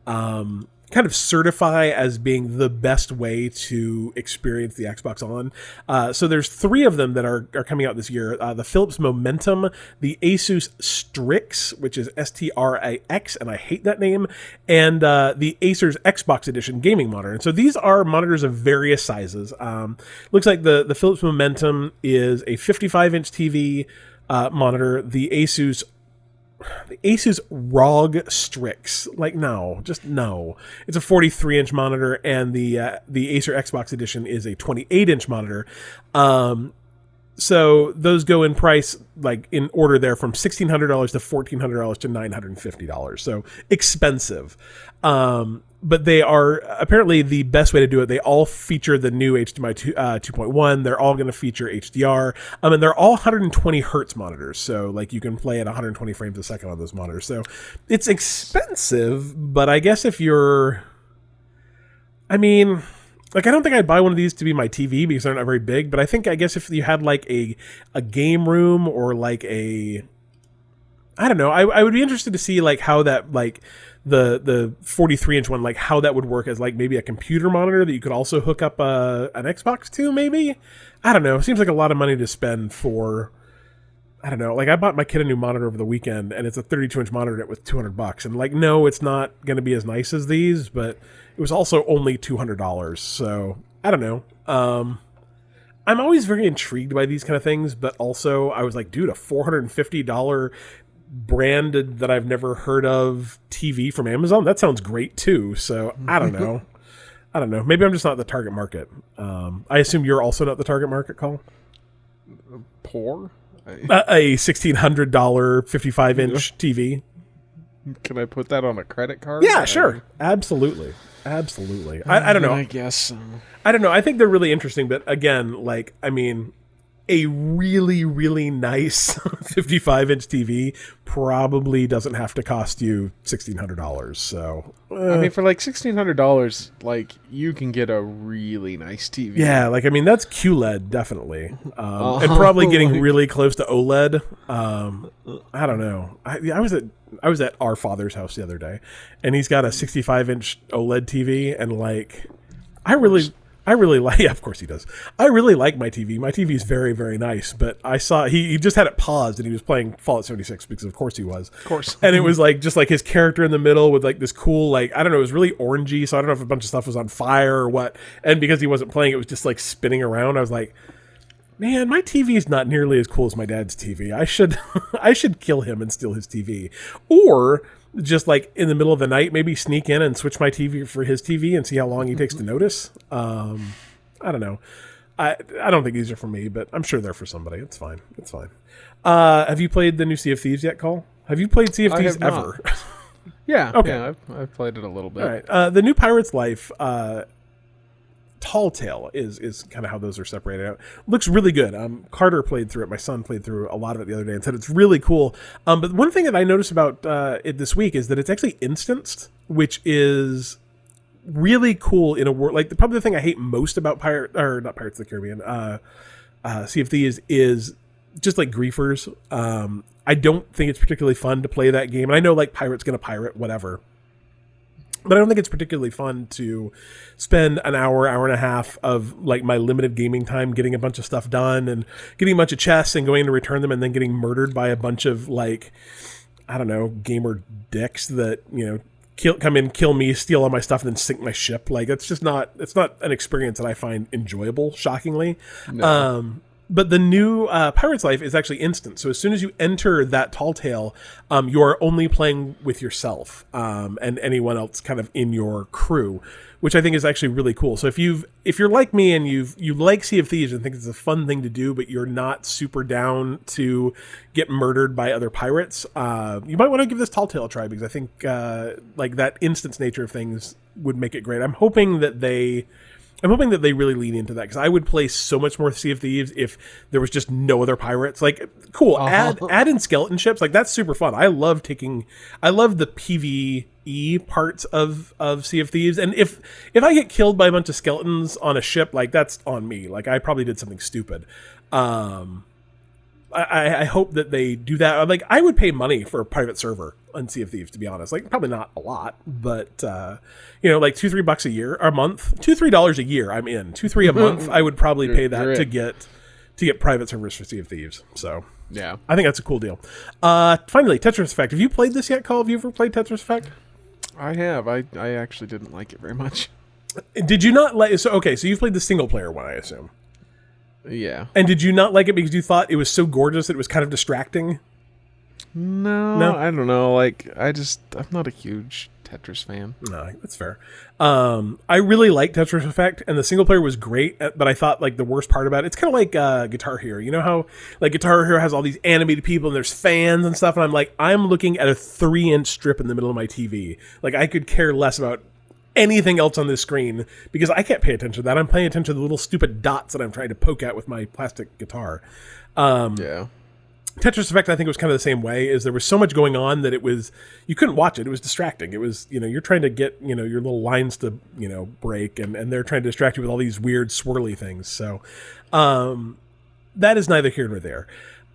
um, kind of certify as being the best way to experience the Xbox on. Uh, so there's three of them that are, are coming out this year: uh, the Philips Momentum, the Asus Strix, which is S T R I X, and I hate that name, and uh, the Acer's Xbox Edition gaming monitor. And so these are monitors of various sizes. Um, looks like the the Philips Momentum is a 55 inch TV. Uh, monitor the Asus the Asus ROG Strix. Like no, just no. It's a 43 inch monitor, and the uh, the Acer Xbox Edition is a 28 inch monitor. Um, so those go in price like in order there from $1600 to $1400 to $950 so expensive um, but they are apparently the best way to do it. They all feature the new HDMI 2, uh, 2.1. They're all going to feature HDR. Um, and they're all 120 hertz monitors. So, like, you can play at 120 frames a second on those monitors. So, it's expensive, but I guess if you're. I mean, like, I don't think I'd buy one of these to be my TV because they're not very big, but I think, I guess if you had, like, a, a game room or, like, a. I don't know. I, I would be interested to see, like, how that, like the the 43 inch one like how that would work as like maybe a computer monitor that you could also hook up a, uh, an xbox to maybe? I don't know. It seems like a lot of money to spend for i don't know. Like i bought my kid a new monitor over the weekend and it's a 32 inch monitor with 200 bucks. And like no it's not going to be as nice as these but it was also only $200 so i don't know. Um I'm always very intrigued by these kind of things, but also I was like, dude, a $450 branded that I've never heard of TV from Amazon. That sounds great too. So I don't know. I don't know. Maybe I'm just not the target market. Um, I assume you're also not the target market, Cole. Poor. Uh, a sixteen hundred dollar fifty five inch TV. Can I put that on a credit card? Yeah, sure. Absolutely. Absolutely. I, I don't know. I guess. So. I don't know. I think they're really interesting, but again, like, I mean, a really really nice 55 inch TV probably doesn't have to cost you $1600 so uh, I mean for like $1600 like you can get a really nice TV yeah like I mean that's QLED definitely. Um, uh, and probably getting really close to OLED um, I don't know. I, I was at I was at our father's house the other day and he's got a 65 inch OLED TV and like I really I really like. Yeah, of course he does. I really like my TV. My TV is very, very nice. But I saw he, he just had it paused and he was playing Fallout 76 because of course he was. Of course. And it was like just like his character in the middle with like this cool like I don't know. It was really orangey. So I don't know if a bunch of stuff was on fire or what. And because he wasn't playing, it was just like spinning around. I was like. Man, my TV is not nearly as cool as my dad's TV. I should, I should kill him and steal his TV, or just like in the middle of the night, maybe sneak in and switch my TV for his TV and see how long he takes to notice. Um, I don't know. I I don't think these are for me, but I'm sure they're for somebody. It's fine. It's fine. Uh, have you played the new Sea of Thieves yet, Cole? Have you played Sea of Thieves ever? yeah. Okay. Yeah, I've, I've, played it a little bit. All right. Uh, the new Pirate's Life. Uh, Tall Tale is is kind of how those are separated out. Looks really good. Um, Carter played through it. My son played through a lot of it the other day and said it's really cool. Um, but one thing that I noticed about uh, it this week is that it's actually instanced, which is really cool in a world like the probably the thing I hate most about Pirate or not Pirates of the Caribbean, uh, uh, Sea is just like griefers. Um, I don't think it's particularly fun to play that game, and I know like pirates gonna pirate whatever but I don't think it's particularly fun to spend an hour, hour and a half of like my limited gaming time getting a bunch of stuff done and getting a bunch of chests and going to return them and then getting murdered by a bunch of like I don't know gamer dicks that you know kill come in, kill me, steal all my stuff, and then sink my ship. Like it's just not it's not an experience that I find enjoyable. Shockingly, no. um, but the new uh, Pirate's Life is actually instant. So as soon as you enter that tall tale, um, you are only playing with yourself um, and anyone else kind of in your crew, which I think is actually really cool. So if you've if you're like me and you've you like Sea of Thieves and think it's a fun thing to do, but you're not super down to get murdered by other pirates, uh, you might want to give this tall tale a try because I think uh, like that instance nature of things would make it great. I'm hoping that they I'm hoping that they really lean into that because I would play so much more Sea of Thieves if there was just no other pirates. Like, cool, uh-huh. add add in skeleton ships. Like that's super fun. I love taking. I love the PVE parts of of Sea of Thieves. And if if I get killed by a bunch of skeletons on a ship, like that's on me. Like I probably did something stupid. Um, I, I hope that they do that. Like, I would pay money for a private server on Sea of Thieves, to be honest. Like, probably not a lot, but uh, you know, like two, three bucks a year, a month, two, three dollars a year. I'm in. Two, three a month. I would probably pay that to in. get to get private servers for Sea of Thieves. So. Yeah. I think that's a cool deal. Uh, finally, Tetris Effect. Have you played this yet, Cole? Have you ever played Tetris Effect? I have. I, I actually didn't like it very much. Did you not like? So okay, so you've played the single player one, I assume. Yeah. And did you not like it because you thought it was so gorgeous that it was kind of distracting? No, No? I don't know. Like, I just, I'm not a huge Tetris fan. No, that's fair. Um, I really liked Tetris Effect, and the single player was great. uh, But I thought like the worst part about it, it's kind of like uh, Guitar Hero. You know how like Guitar Hero has all these animated people and there's fans and stuff, and I'm like, I'm looking at a three inch strip in the middle of my TV. Like I could care less about anything else on this screen because I can't pay attention to that. I'm paying attention to the little stupid dots that I'm trying to poke at with my plastic guitar. Yeah. Tetris Effect, I think, it was kind of the same way. Is there was so much going on that it was you couldn't watch it. It was distracting. It was you know you're trying to get you know your little lines to you know break, and and they're trying to distract you with all these weird swirly things. So, um, that is neither here nor there.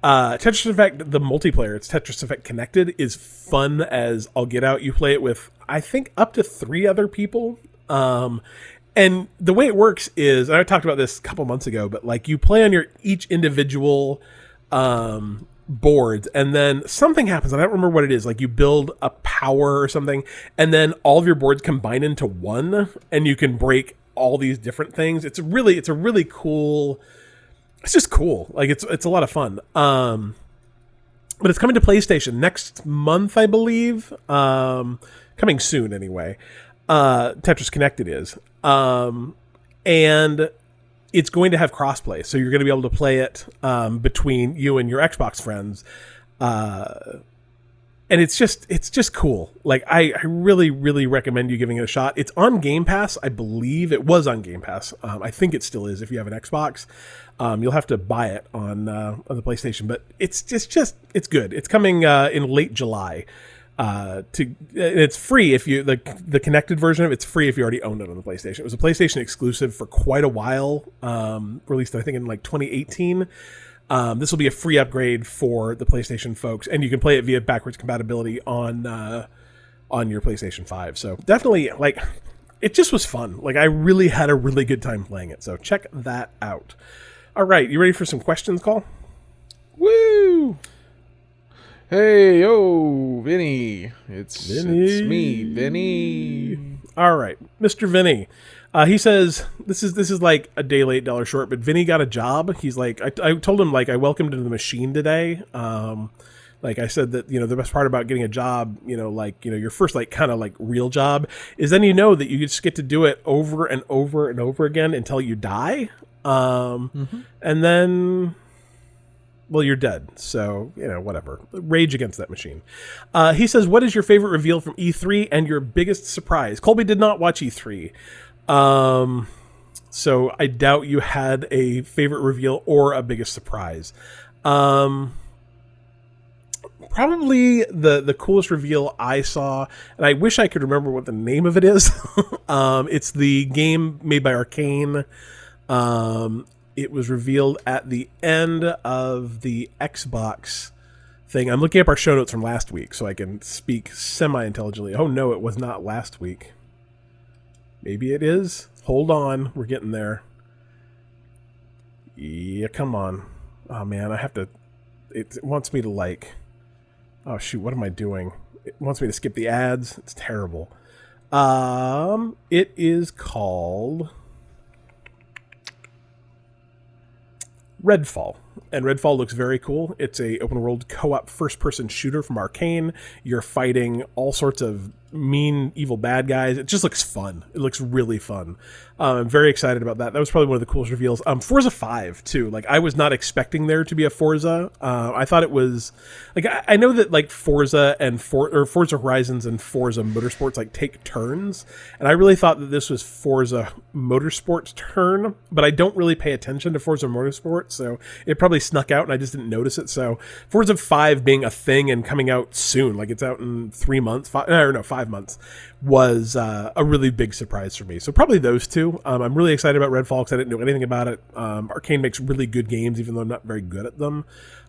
Uh, Tetris Effect, the multiplayer, it's Tetris Effect Connected, is fun as I'll get out. You play it with I think up to three other people. Um, and the way it works is, I talked about this a couple months ago, but like you play on your each individual um, boards, and then something happens. I don't remember what it is. Like you build a power or something, and then all of your boards combine into one, and you can break all these different things. It's really, it's a really cool. It's just cool. Like it's it's a lot of fun. Um, but it's coming to PlayStation next month, I believe. Um, coming soon, anyway. Uh, Tetris Connected is, um, and it's going to have crossplay, so you're going to be able to play it um, between you and your Xbox friends. Uh, and it's just it's just cool. Like I, I really really recommend you giving it a shot. It's on Game Pass, I believe it was on Game Pass. Um, I think it still is if you have an Xbox. Um, you'll have to buy it on uh, on the PlayStation, but it's just just it's good. It's coming uh, in late July. Uh, to it's free if you the the connected version of it's free if you already owned it on the PlayStation. It was a PlayStation exclusive for quite a while. Um, released I think in like 2018. Um, this will be a free upgrade for the PlayStation folks, and you can play it via backwards compatibility on uh, on your PlayStation Five. So definitely, like, it just was fun. Like, I really had a really good time playing it. So check that out. All right, you ready for some questions, Cole? Woo! Hey, yo, Vinny. It's, it's me, Vinny. All right, Mr. Vinny. Uh, he says this is this is like a day late, dollar short. But Vinny got a job. He's like, I, I told him like I welcomed him to the machine today. Um, like I said that you know the best part about getting a job, you know, like you know your first like kind of like real job is then you know that you just get to do it over and over and over again until you die. Um, and then well, you're dead. So, you know, whatever. Rage against that machine. Uh, he says, What is your favorite reveal from E3 and your biggest surprise? Colby did not watch E3. Um, so I doubt you had a favorite reveal or a biggest surprise. Um, probably the the coolest reveal I saw, and I wish I could remember what the name of it is. um, it's the game made by Arcane. Um, it was revealed at the end of the Xbox thing. I'm looking up our show notes from last week so I can speak semi intelligently. Oh no, it was not last week. Maybe it is. Hold on, we're getting there. Yeah, come on. Oh man, I have to. It wants me to like. Oh shoot, what am I doing? It wants me to skip the ads. It's terrible. Um, it is called Redfall. And Redfall looks very cool. It's a open world co-op first person shooter from Arcane. You're fighting all sorts of mean evil bad guys. It just looks fun. It looks really fun. Uh, I'm very excited about that. That was probably one of the coolest reveals. Um, Forza 5 too. Like I was not expecting there to be a Forza. Uh, I thought it was like I, I know that like Forza and For or Forza Horizons and Forza Motorsports like take turns, and I really thought that this was Forza Motorsports turn, but I don't really pay attention to Forza Motorsports, so it probably snuck out and I just didn't notice it. So Forza 5 being a thing and coming out soon, like it's out in three months, five, or no, five five months was uh, a really big surprise for me. So probably those two. Um, I'm really excited about Redfall because I didn't know anything about it. Um, Arcane makes really good games, even though I'm not very good at them.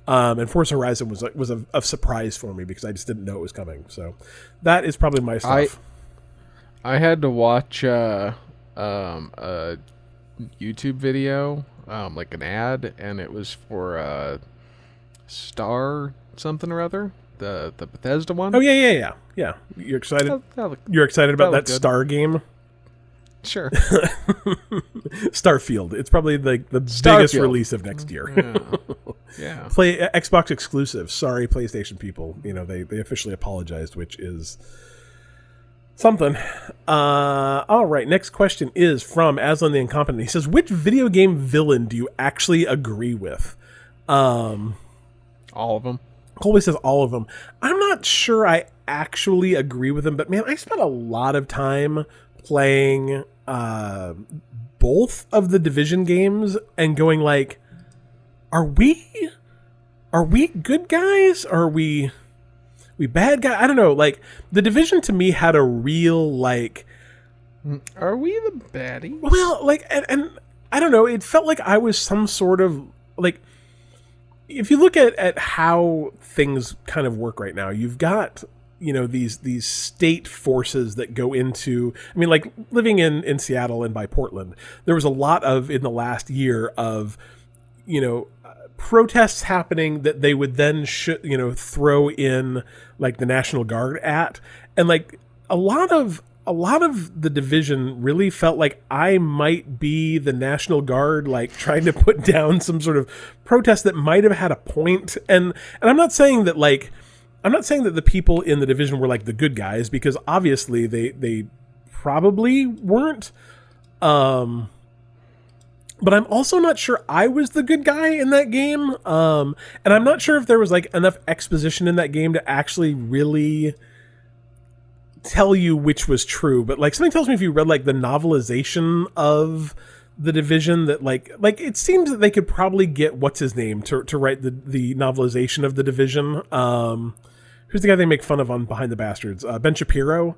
Um, and Forza Horizon was was a, a, surprise for me because I just didn't know it was coming. So that is probably my stuff. I, I had to watch uh, um, a YouTube video, um, like an ad, and it was for uh, Star something or other, the the Bethesda one. Oh yeah, yeah, yeah, yeah. You're excited. That, that look, You're excited about that, that Star game. Sure. Starfield. It's probably the the biggest release of next year. Yeah. yeah. Play uh, Xbox exclusive. Sorry, PlayStation people. You know they they officially apologized, which is something. Uh, all right. Next question is from Aslan the Incompetent. He says, "Which video game villain do you actually agree with?" Um, all of them. Colby says all of them. I'm not sure I actually agree with him, but man, I spent a lot of time playing uh, both of the division games and going like, are we are we good guys? Are we we bad guy? I don't know. Like the division to me had a real like. Are we the baddie? Well, like, and, and I don't know. It felt like I was some sort of like. If you look at, at how things kind of work right now, you've got you know these these state forces that go into i mean like living in in seattle and by portland there was a lot of in the last year of you know uh, protests happening that they would then sh- you know throw in like the national guard at. And like a lot of a lot of the division really felt like I might be the National Guard, like trying to put down some sort of protest that might have had a point. And and I'm not saying that like I'm not saying that the people in the division were like the good guys because obviously they they probably weren't. Um, but I'm also not sure I was the good guy in that game. Um, and I'm not sure if there was like enough exposition in that game to actually really tell you which was true. But like something tells me if you read like the novelization of the division that like like it seems that they could probably get what's his name to to write the the novelization of the division. Um, who's the guy they make fun of on Behind the Bastards? Uh, ben Shapiro.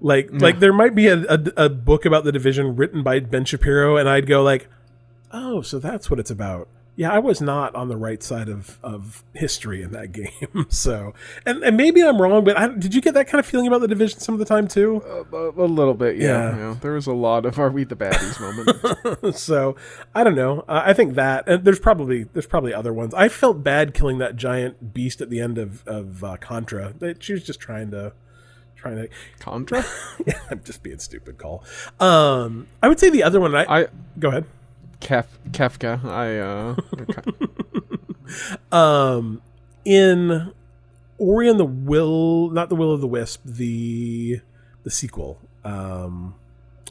Like like there might be a, a, a book about the division written by Ben Shapiro, and I'd go like, oh, so that's what it's about yeah, I was not on the right side of, of history in that game. so, and, and maybe I'm wrong, but I, did you get that kind of feeling about the division some of the time too? Uh, a, a, little bit, yeah. yeah. There was a lot of "Are we the baddies?" moment. so, I don't know. Uh, I think that and there's probably there's probably other ones. I felt bad killing that giant beast at the end of of uh, Contra. She was just trying to trying to Contra. yeah, I'm just being stupid. Cole. Um, I would say the other one. I, I go ahead. Kef, Kefka. I uh um in Ori and the Will not the Will of the Wisp, the the sequel. Um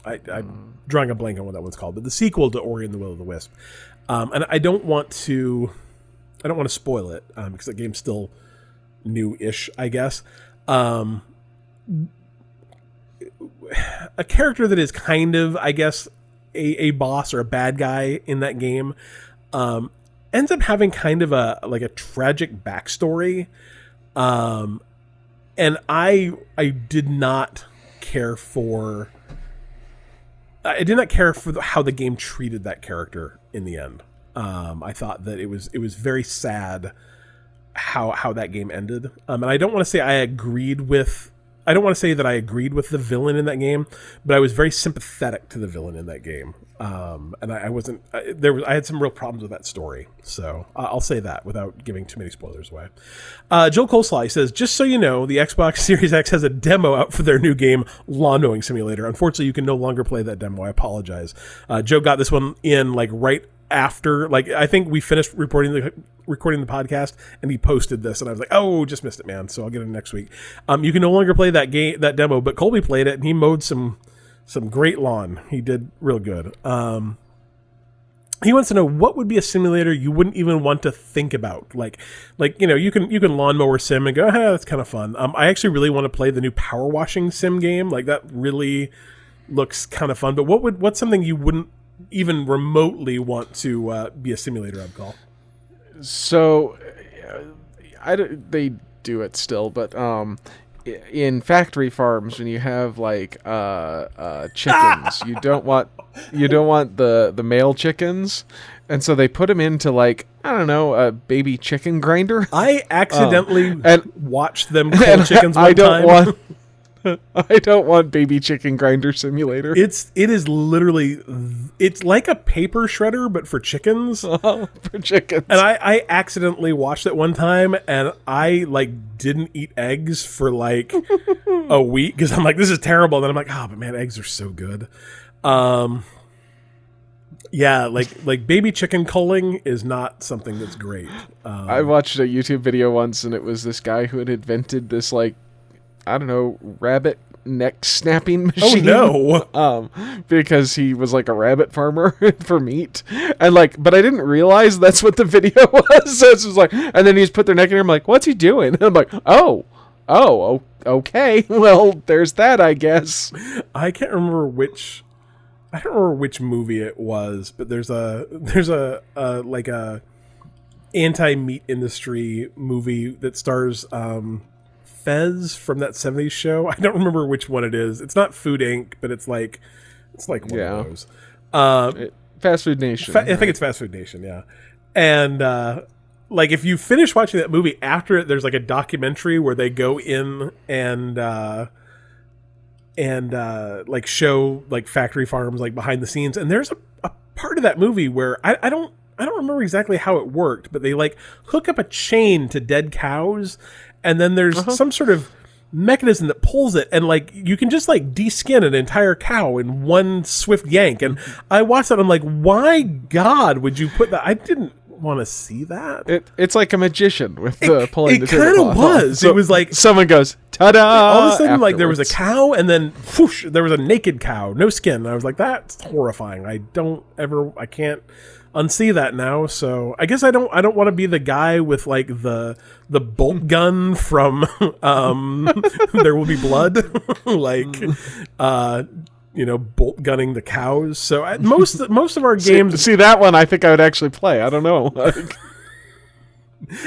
I, I'm mm. drawing a blank on what that one's called, but the sequel to Ori and the Will of the Wisp. Um, and I don't want to, I don't want to spoil it um, because the game's still new-ish, I guess. Um, a character that is kind of, I guess, a, a boss or a bad guy in that game um, ends up having kind of a like a tragic backstory. Um, and i i did not care for i did not care for how the game treated that character in the end. Um, i thought that it was it was very sad how how that game ended. Um, and i don't want to say i agreed with I don't want to say that I agreed with the villain in that game, but I was very sympathetic to the villain in that game. Um, and I, I wasn't I, there. Was I had some real problems with that story, so I'll say that without giving too many spoilers away. Uh, Joe Coleslaw says, "Just so you know, the Xbox Series X has a demo out for their new game, Lawn Mowing Simulator. Unfortunately, you can no longer play that demo. I apologize. Uh, Joe got this one in like right after like I think we finished reporting the recording the podcast and he posted this and I was like, "Oh, just missed it, man." So I'll get it next week. Um you can no longer play that game that demo, but Colby played it and he mowed some some great lawn. He did real good. Um he wants to know what would be a simulator you wouldn't even want to think about like like you know you can you can lawnmower sim and go ah, that's kind of fun um, i actually really want to play the new power washing sim game like that really looks kind of fun but what would what's something you wouldn't even remotely want to uh, be a simulator of golf. So, I they do it still, but um, in factory farms when you have like uh, uh, chickens, you don't want you don't want the the male chickens, and so they put them into like I don't know a baby chicken grinder. I accidentally and- watched them kill chickens one I don't time. want I don't want baby chicken grinder simulator It's it is literally it's like a paper shredder but for chickens. for chickens. And I, I accidentally watched it one time and I like didn't eat eggs for like a week because I'm like, this is terrible. And then I'm like, oh but man, eggs are so good. Um yeah, like like baby chicken culling is not something that's great. Um, I watched a YouTube video once, and it was this guy who had invented this like I don't know rabbit neck snapping machine. oh no. um because he was like a rabbit farmer for meat. And like but i didn't realize that's what the video was. So it's just like and then he's put their neck in here. I'm like what's he doing? And i'm like oh oh okay. Well there's that i guess. I can't remember which I don't remember which movie it was, but there's a there's a, a like a anti meat industry movie that stars um Fez from that 70s show. I don't remember which one it is. It's not Food Inc., but it's like it's like one Yeah. of those. Um It- fast food nation Fa- I think it's Fast Food Nation, yeah. And uh, like if you finish watching that movie after it, there's like a documentary where they go in and uh, and uh, like show like factory farms like behind the scenes. And there's a, a part of that movie where I, I don't I don't remember exactly how it worked, but they like hook up a chain to dead cows, and then there's uh-huh. some sort of mechanism that pulls it and like you can just like de-skin an entire cow in one swift yank. And i watched that and i'm like why god would you put that? I didn't want to see that. It, it's like a magician with the uh, pulling it the tablecloth off. was. It was like- someone goes ta-da! All of a sudden like there was a cow and then whoosh there was a naked cow no skin. And i was like that's horrifying. I don't ever i can't unsee that now so i guess i don't i don't want to be the guy with like the the bolt gun from um there will be blood. Like uh you know bolt gunning the cows. So I, most most of our games see that one i think i would actually play. I don't know. Like,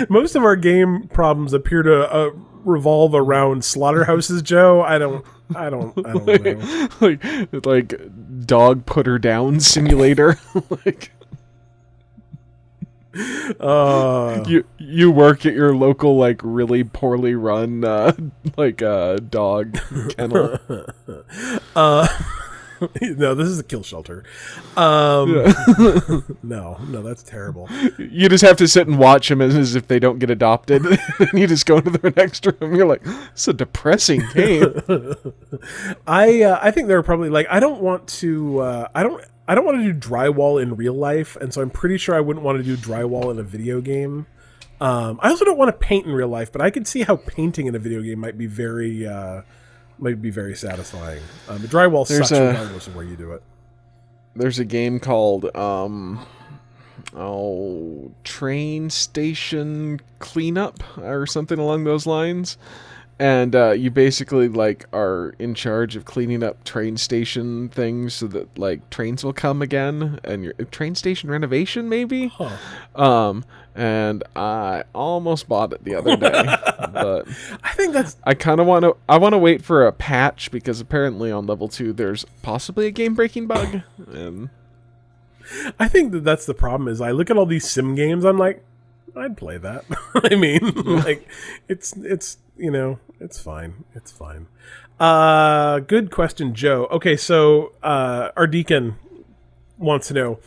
most of our game problems appear to uh, revolve around slaughterhouses joe. I don't i don't i don't know. Like like dog put her down simulator. Like uh you you work at your local like really poorly run uh like uh dog kennel? Uh, no, this is a kill shelter. Um, no, no, that's terrible. you just have to sit and watch them as, as if they don't get adopted. And you just go into the next room. You're like it's a depressing game. I uh, I think there are probably like I don't want to uh, I don't I don't want to do drywall in real life, and so I'm pretty sure I wouldn't want to do drywall in a video game. Um, I also don't want to paint in real life, but I could see how painting in a video game might be very uh, might be very satisfying. Um, drywall There's sucks a- regardless of where you do it. there's a game called um oh train station cleanup or something along those lines and uh, you basically like are in charge of cleaning up train station things so that like trains will come again and your train station renovation maybe Huh. um and i almost bought it the other day but I think that's I kind of want to. I want to wait for a patch because apparently on level two there's possibly a game breaking bug. And I think that that's the problem. Is I look at all these sim games, I'm like, I'd play that. I mean, like, it's it's you know, it's fine, it's fine. Uh, good question, Joe. Okay, so uh, our deacon wants to know.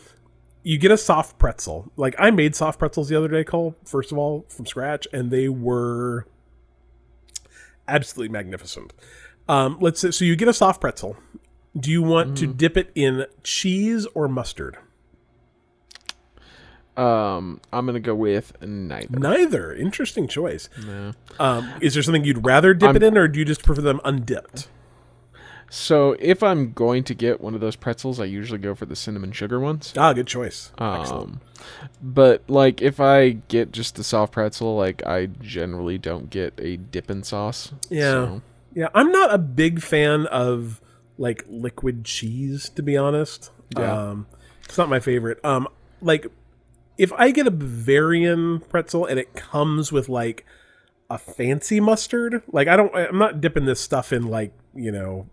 You get a soft pretzel. Like I made soft pretzels the other day, Cole. First of all, from scratch, and they were absolutely magnificent. Um, let's say, so you get a soft pretzel. Do you want to dip it in cheese or mustard? Um, I'm gonna go with neither. Neither. Interesting choice. No. Um, is there something you'd rather dip I'm- it in, or do you just prefer them undipped? So if I'm going to get one of those pretzels, I usually go for the cinnamon sugar ones. Ah, good choice. Excellent. Um, but like if I get just the soft pretzel, like I generally don't get a dipping sauce. Yeah. So, Yeah, I'm not a big fan of like liquid cheese, to be honest. Yeah. Um, it's not my favorite. Um, like if I get a Bavarian pretzel and it comes with like a fancy mustard. Like I don't I'm not dipping this stuff in like, you know,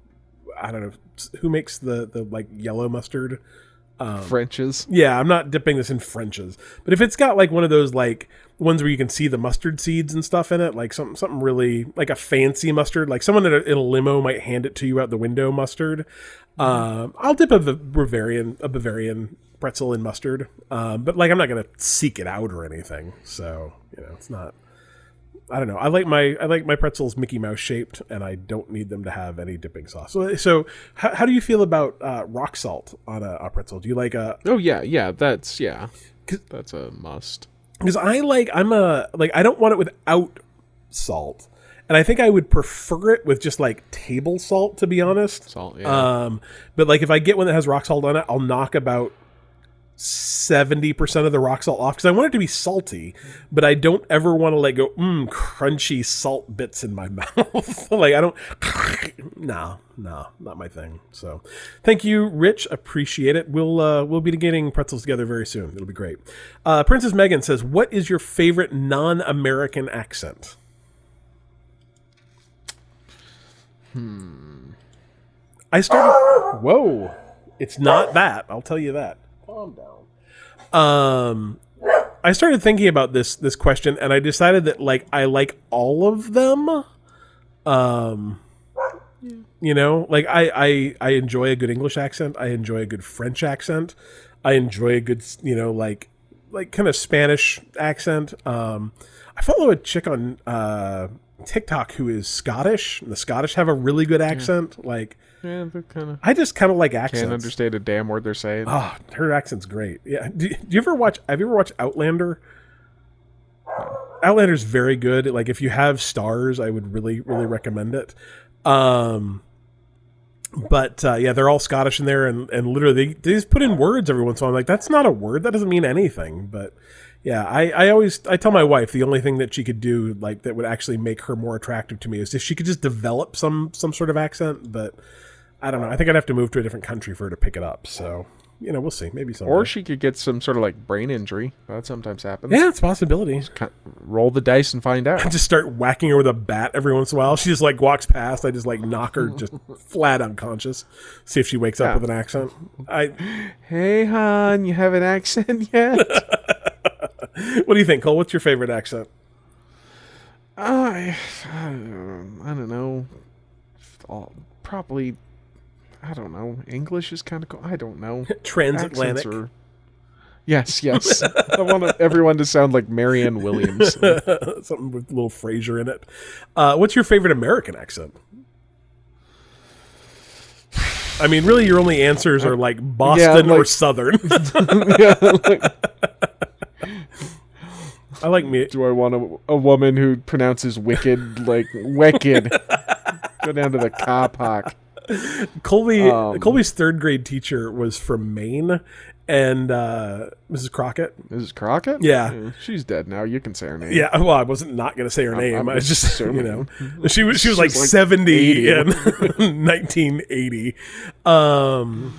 I don't know who makes the the like yellow mustard. French's. Yeah, I'm not dipping this in French's. But if it's got like one of those like ones where you can see the mustard seeds and stuff in it, like something something really like a fancy mustard, like someone in a, in a limo might hand it to you out the window mustard. Um, I'll dip a Bavarian a Bavarian pretzel and mustard, um, but like I'm not gonna seek it out or anything. So you know, it's not. I don't know. I like my I like my pretzels Mickey Mouse shaped, and I don't need them to have any dipping sauce. So, so how, how do you feel about uh, rock salt on a, a pretzel? Do you like a? Oh yeah, yeah. That's yeah. That's a must. Because I like I'm a like I don't want it without salt, and I think I would prefer it with just like table salt to be honest. Salt, yeah. Um, but like if I get one that has rock salt on it, I'll knock about seventy percent of the rock salt off because I want it to be salty, but I don't ever want to let go mmm crunchy salt bits in my mouth. like I don't. no, no, not my thing. So, thank you, Rich. Appreciate it. We'll uh, we'll be getting pretzels together very soon. It'll be great. Uh, Princess Megan says, "What is your favorite non-American accent?" Hmm. I started. Whoa! It's not that. I'll tell you that. Calm down. Um, I started thinking about this this question, and I decided that like I like all of them. Um, you know, like I I I enjoy a good English accent. I enjoy a good French accent. I enjoy a good you know like like kind of Spanish accent. Um, I follow a chick on uh, TikTok who is Scottish. The Scottish have a really good accent. Like Yeah, they're kind of I just kind of like accents. can't understand a damn word they're saying. Oh, her accent's great. Yeah. Do, do you ever watch? Have you ever watched Outlander? Outlander's very good. Like if you have stars, I would really, really recommend it. Um, but uh, yeah, they're all Scottish in there, and and literally they, they just put in words every once in a while. I'm like, that's not a word. That doesn't mean anything. But yeah, I, I always I tell my wife the only thing that she could do like that would actually make her more attractive to me is if she could just develop some some sort of accent. But I don't know. I think I'd have to move to a different country for her to pick it up. So you know, we'll see. Maybe someday. Or she could get some sort of like brain injury. That sometimes happens. yeah, it's a possibility. Ki- Roll the dice and find out. just start whacking her with a bat every once in a while. She just like walks past. I just like knock her just flat unconscious. See if she wakes up with an accent. I. Hey, hon, you have an accent yet? What do you think, Cole? What's your favorite accent? I, I um, don't know. Uh, probably, I don't know. English is kind of cool. I don't know. Transatlantic. Are- Yes, yes. I want everyone to sound like Marianne Williams. Something with a little Fraser in it. Uh, what's your favorite American accent? I mean, really, your only answers are like Boston or like- Southern. yeah, like, I like me. do I want a, a woman who pronounces wicked like wicked? Go down to the car park. Colby Um, Colby's third grade teacher was from Maine, and uh, Mrs. Crockett. Mrs. Crockett? Yeah. she's dead now. You can say her name. Yeah, well, I wasn't not going to say her name. I'm I was just, you assuming. know, she was she was like, like seventy 80. in 1980. Um,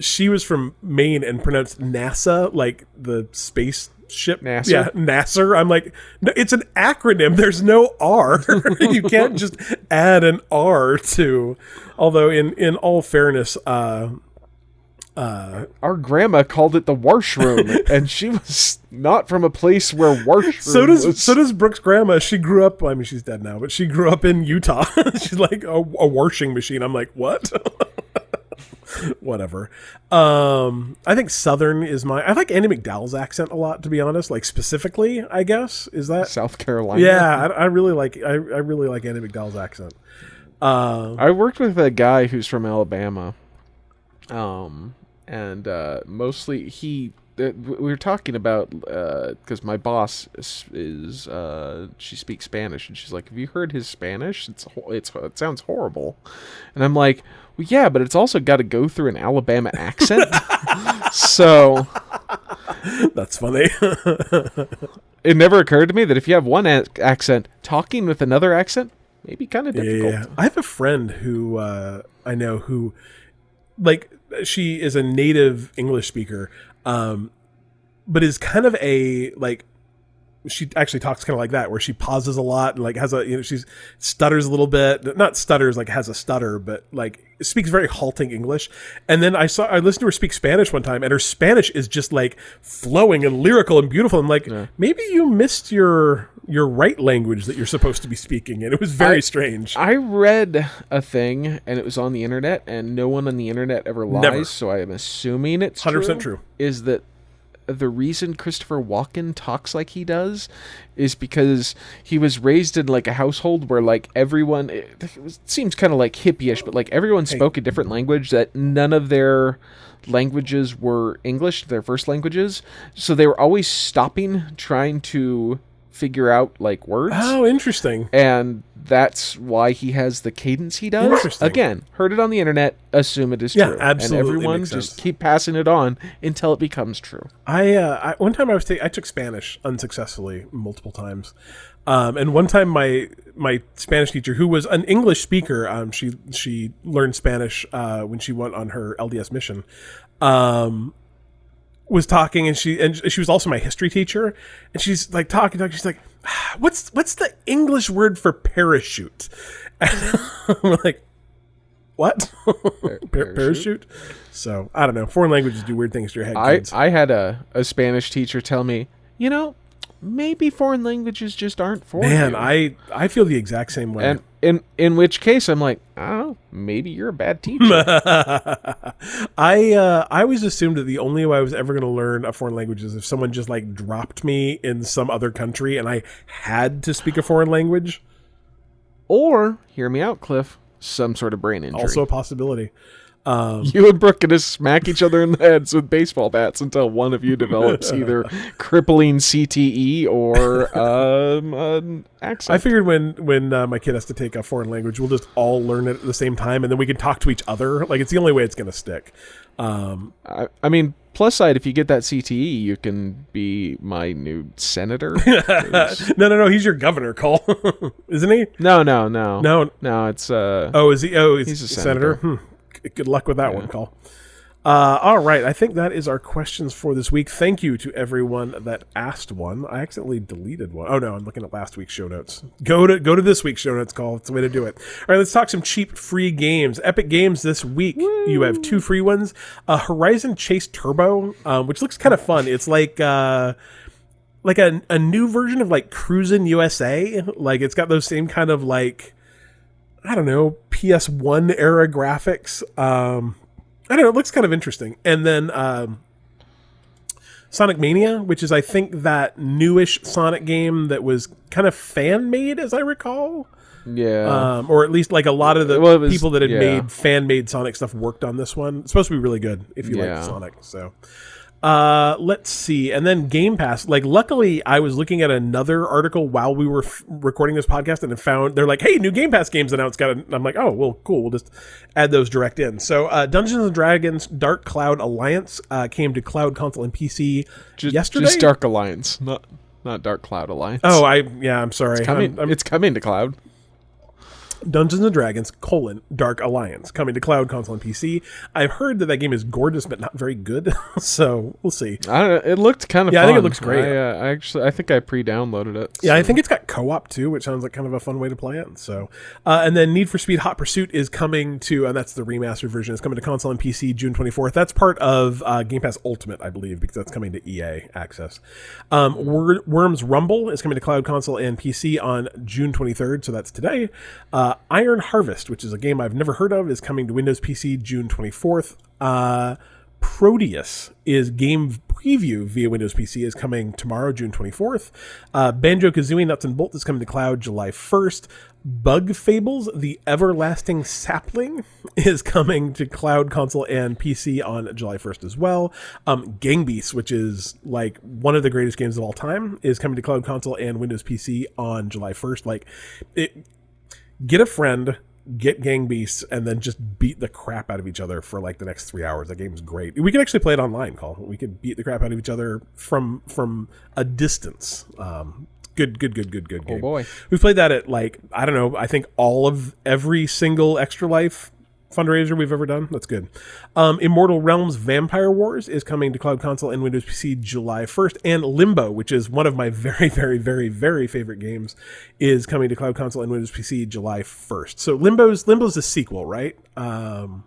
she was from Maine and pronounced NASA like the space ship. Nasser. Yeah, Nasser. I'm like, no, it's an acronym. There's no R. you can't just add an R to. Although, in in all fairness, uh, uh, Our grandma called it the washroom, and she was not from a place where washroom So does was. so does Brooke's grandma. She grew up. I mean, she's dead now, but she grew up in Utah. she's like a, a washing machine. I'm like, what? Whatever. Um, I think Southern is my. I like Andie MacDowell's accent a lot, to be honest. Like specifically, I guess is that. South Carolina. Yeah, I, I really like. I, I really like Andie MacDowell's accent. Uh, I worked with a guy who's from Alabama, um, and uh, mostly he. Uh, we were talking about because my boss is, is uh, she speaks Spanish, and she's like, "Have you heard his Spanish? It's it's it sounds horrible," and I'm like, "Well, yeah, but it's also got to go through an Alabama accent." so that's funny. it never occurred to me that if you have one a- accent, talking with another accent may be kind of difficult. Yeah, I have a friend who uh, I know who, like, she is a native English speaker, um, but is kind of a like she actually talks kind of like that, where she pauses a lot and like has a you know she's stutters a little bit, not stutters like has a stutter, but like speaks very halting English. And then I saw I listened to her speak Spanish one time, and her Spanish is just like flowing and lyrical and beautiful. I'm like, Yeah. maybe you missed your your right language that you're supposed to be speaking, and it was very I- strange. I read a thing and it was on the internet, and no one on the internet ever lies, Never. so I am assuming it's 100% true. Is that the reason Christopher Walken talks like he does is because he was raised in like a household where like everyone it, it was- seems kind of like hippie-ish, but like everyone spoke a different language that none of their languages were English, their first languages. So they were always stopping trying to figure out like words oh, interesting. and that's why he has the cadence he does. Interesting. Again, heard it on the internet, assume it is Yeah, true. absolutely And everyone just keep passing it on until it becomes true. I, uh, I one time I was I took Spanish unsuccessfully multiple times, um, and one time my my Spanish teacher, who was an English speaker, um, she she learned Spanish uh, when she went on her LDS mission, um, was talking, and she and she was also my history teacher, and she's like talking, talking. She's like, "Ah, "What's what's the English word for parachute?" And I'm like, "What? Par- parachute? parachute?" So I don't know. Foreign languages do weird things to your head. I, kids. I had a, a Spanish teacher tell me, you know, maybe foreign languages just aren't for Man, you. I I feel the exact same way. and in in which case I'm like, I maybe you're a bad teacher. I uh, I always assumed that the only way I was ever going to learn a foreign language is if someone just like dropped me in some other country and I had to speak a foreign language. or, hear me out, Cliff, some sort of brain injury. Also a possibility. You and Brooke gonna smack each other in the heads with baseball bats until one of you develops either crippling CTE or um, an accent. I figured when when uh, my kid has to take a foreign language, we'll just all learn it at the same time, and then we can talk to each other. Like it's the only way it's going to stick. Um, I, I mean, plus side, if you get that CTE, you can be my new senator. no, no, no. He's your governor, Cole, isn't he? no, no, no, No. no. It's uh, Oh, is he? Oh, he's, He's a a senator. senator. Hmm. Good luck with that one, Cole. Uh, all right, I think that is our questions for this week. Thank you to everyone that asked one. I accidentally deleted one. Oh no, I'm looking at last week's show notes. Go to go to this week's show notes. Cole. It's the way to do it. All right, let's talk some cheap free games. Epic Games this week. You have two free ones. Uh, Horizon Chase Turbo, um, which looks kind of fun. It's like. Uh, like a, a new version of like Cruis'n USA. Like it's got those same kind of like I don't know, PS1 era graphics. Um, I don't know, it looks kind of interesting. And then um, Sonic Mania, which is I think that newish Sonic game that was kind of fan made, as I recall, yeah. um, or at least like a lot of the Well, was- people that had yeah. made fan made Sonic stuff worked on this one. It's supposed to be really good if you Yeah. like Sonic. So. Uh, let's see. And then Game Pass. Like, luckily, I was looking at another article while we were f- recording this podcast, and found they're like, "Hey, new Game Pass games announced." Got. I'm like, "Oh, well, cool. We'll just add those direct in." So, uh, Dungeons and Dragons: Dark Cloud Alliance uh, came to cloud console and PC just, yesterday. just Dark Alliance, not not Dark Cloud Alliance. oh, I yeah, I'm sorry. coming. I'm- I'm- it's coming to Cloud. Dungeons and Dragons: colon Dark Alliance coming to cloud console and PC. I've heard that that game is gorgeous but not very good. so we'll see. I don't know. It looked kind of. Yeah, I think it looks great. I, uh, I actually, I think I pre-downloaded it. Yeah, I think it's got co-op too, which sounds like kind of a fun way to play it. So, uh, and then Need for Speed Hot Pursuit is coming to, and that's the remastered version. It's coming to console and PC June 24th. That's part of uh, Game Pass Ultimate, I believe, because that's coming to EA access. Um, Wor- Worms Rumble is coming to cloud console and PC on June 23rd, so that's today. Uh, Iron Harvest, which is a game I've never heard of, is coming to Windows PC June 24th. Uh, Proteus is game preview via Windows PC is coming tomorrow, June 24th. Uh, Banjo Kazooie Nuts and Bolts is coming to cloud July 1st. Bug Fables, The Everlasting Sapling, is coming to cloud console and PC on July 1st as well. Um, Gang Beasts, which is like one of the greatest games of all time, is coming to cloud console and Windows PC on July 1st. Like, it, get a friend, get Gang Beasts, and then just beat the crap out of each other for like the next three hours. That game's great. We could actually play it online, Cole. We could beat the crap out of each other from from a distance. Um, good, good, good, good, good game. Oh boy. we played that at like I don't know. I think all of every single Extra Life fundraiser we've ever done. That's good. Um, Immortal Realms Vampire Wars is coming to Cloud Console and Windows PC July 1st. And Limbo, which is one of my very, very, very, very favorite games, is coming to Cloud Console and Windows PC July 1st. So Limbo's Limbo's a sequel, right? Um,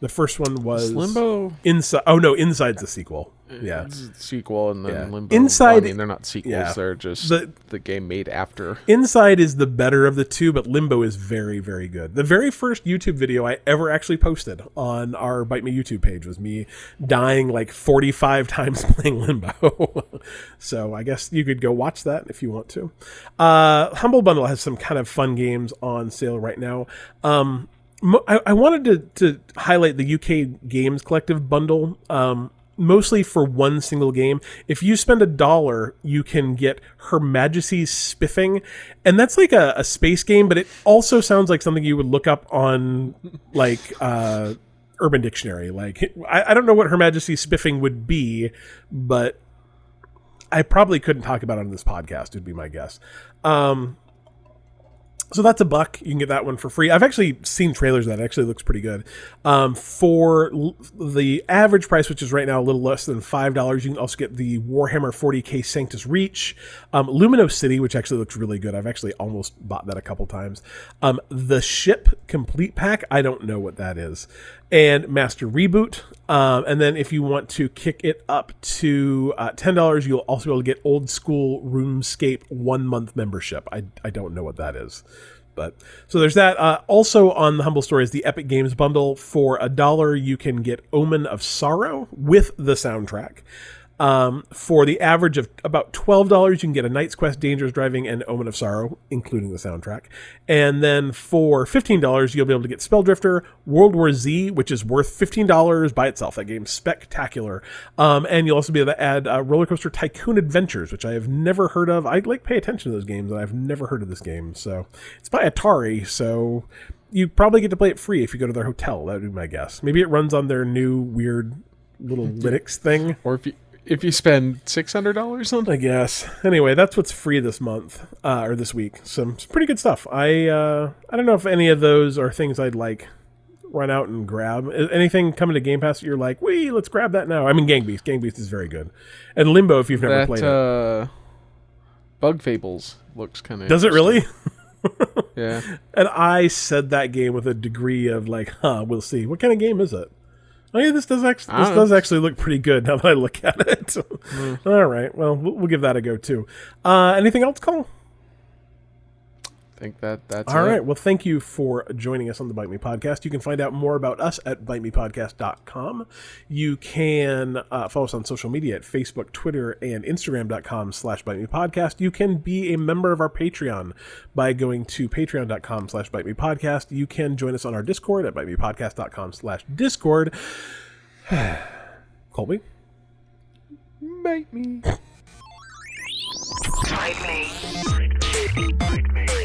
the first one was Limbo Inside. Oh no, Inside's a sequel. Yeah. it's a sequel, and then Yeah. Limbo. Inside- I mean, they're not sequels; yeah. they're just The- the game made after. Inside is the better of the two, but Limbo is very, very good. The very first YouTube video I ever actually posted on our Bite Me YouTube page was me dying like 45 times playing Limbo. so I guess you could go watch that if you want to. Uh, Humble Bundle has some kind of fun games on sale right now. Um, I, I wanted to, to highlight the UK Games Collective bundle. Um, mostly for one single game. If you spend a dollar, you can get Her Majesty's Spiffing, and that's like a, a space game, but it also sounds like something you would look up on like uh, Urban Dictionary. Like I, I don't know what Her Majesty's Spiffing would be, but I probably couldn't talk about it on this podcast. Would be my guess. Um, so that's a buck. You can get that one for free. I've actually seen trailers that. Actually looks pretty good. Um, for l- the average price, which is right now a little less than five dollars, you can also get the Warhammer 40k Sanctus Reach, um, Lumino City, which actually looks really good. I've actually almost bought that a couple times. Um, the Ship Complete Pack. I don't know what that is. And Master Reboot. Um, and then if you want to kick it up to uh, ten dollars, you'll also be able to get Old School RuneScape one month membership. I I don't know what that is. But so there's that. Uh, also on the Humble Store is the Epic Games bundle. For a dollar, you can get Omen of Sorrow with the soundtrack. Um, for the average of about twelve dollars, you can get a Knight's Quest, Dangerous Driving, and Omen of Sorrow, including the soundtrack. And then for fifteen dollars, you'll be able to get Spelldrifter, World War Z, which is worth fifteen dollars by itself. That game's spectacular. Um, and you'll also be able to add uh, Roller Coaster Tycoon Adventures, which I have never heard of. I like pay attention to those games, and I've never heard of this game. So it's by Atari, so you probably get to play it free if you go to their hotel. That would be my guess. Maybe it runs on their new weird little Linux thing. Or if you if you spend six hundred dollars on I guess. Anyway, that's what's free this month uh, or this week. Some, some pretty good stuff. I uh, I don't know if any of those are things I'd like run out and grab. Anything coming to Game Pass that you're like, wee, let's grab that now. I mean, Gang Beast. Gang Beast is very good. And Limbo, if you've never that played it. uh, Bug Fables looks kind of. Does it really? Yeah. And I said that game with a degree of like, huh, we'll see. What kind of game is it? Oh yeah, this does actually this does actually look pretty good now that I look at it. All right, well we'll we'll give that a go too. Uh, anything else, Cole? I think that that's All it. right. Well, thank you for joining us on the Bite Me Podcast. You can find out more about us at bitemepodcast.com. You can uh, follow us on social media at Facebook, Twitter, and Instagram.com slash Bite Me Podcast. You can be a member of our Patreon by going to patreon.com slash Bite Me Podcast. You can join us on our Discord at bitemepodcast.com slash Discord. Colby? Bite me. Bite me. Bite me.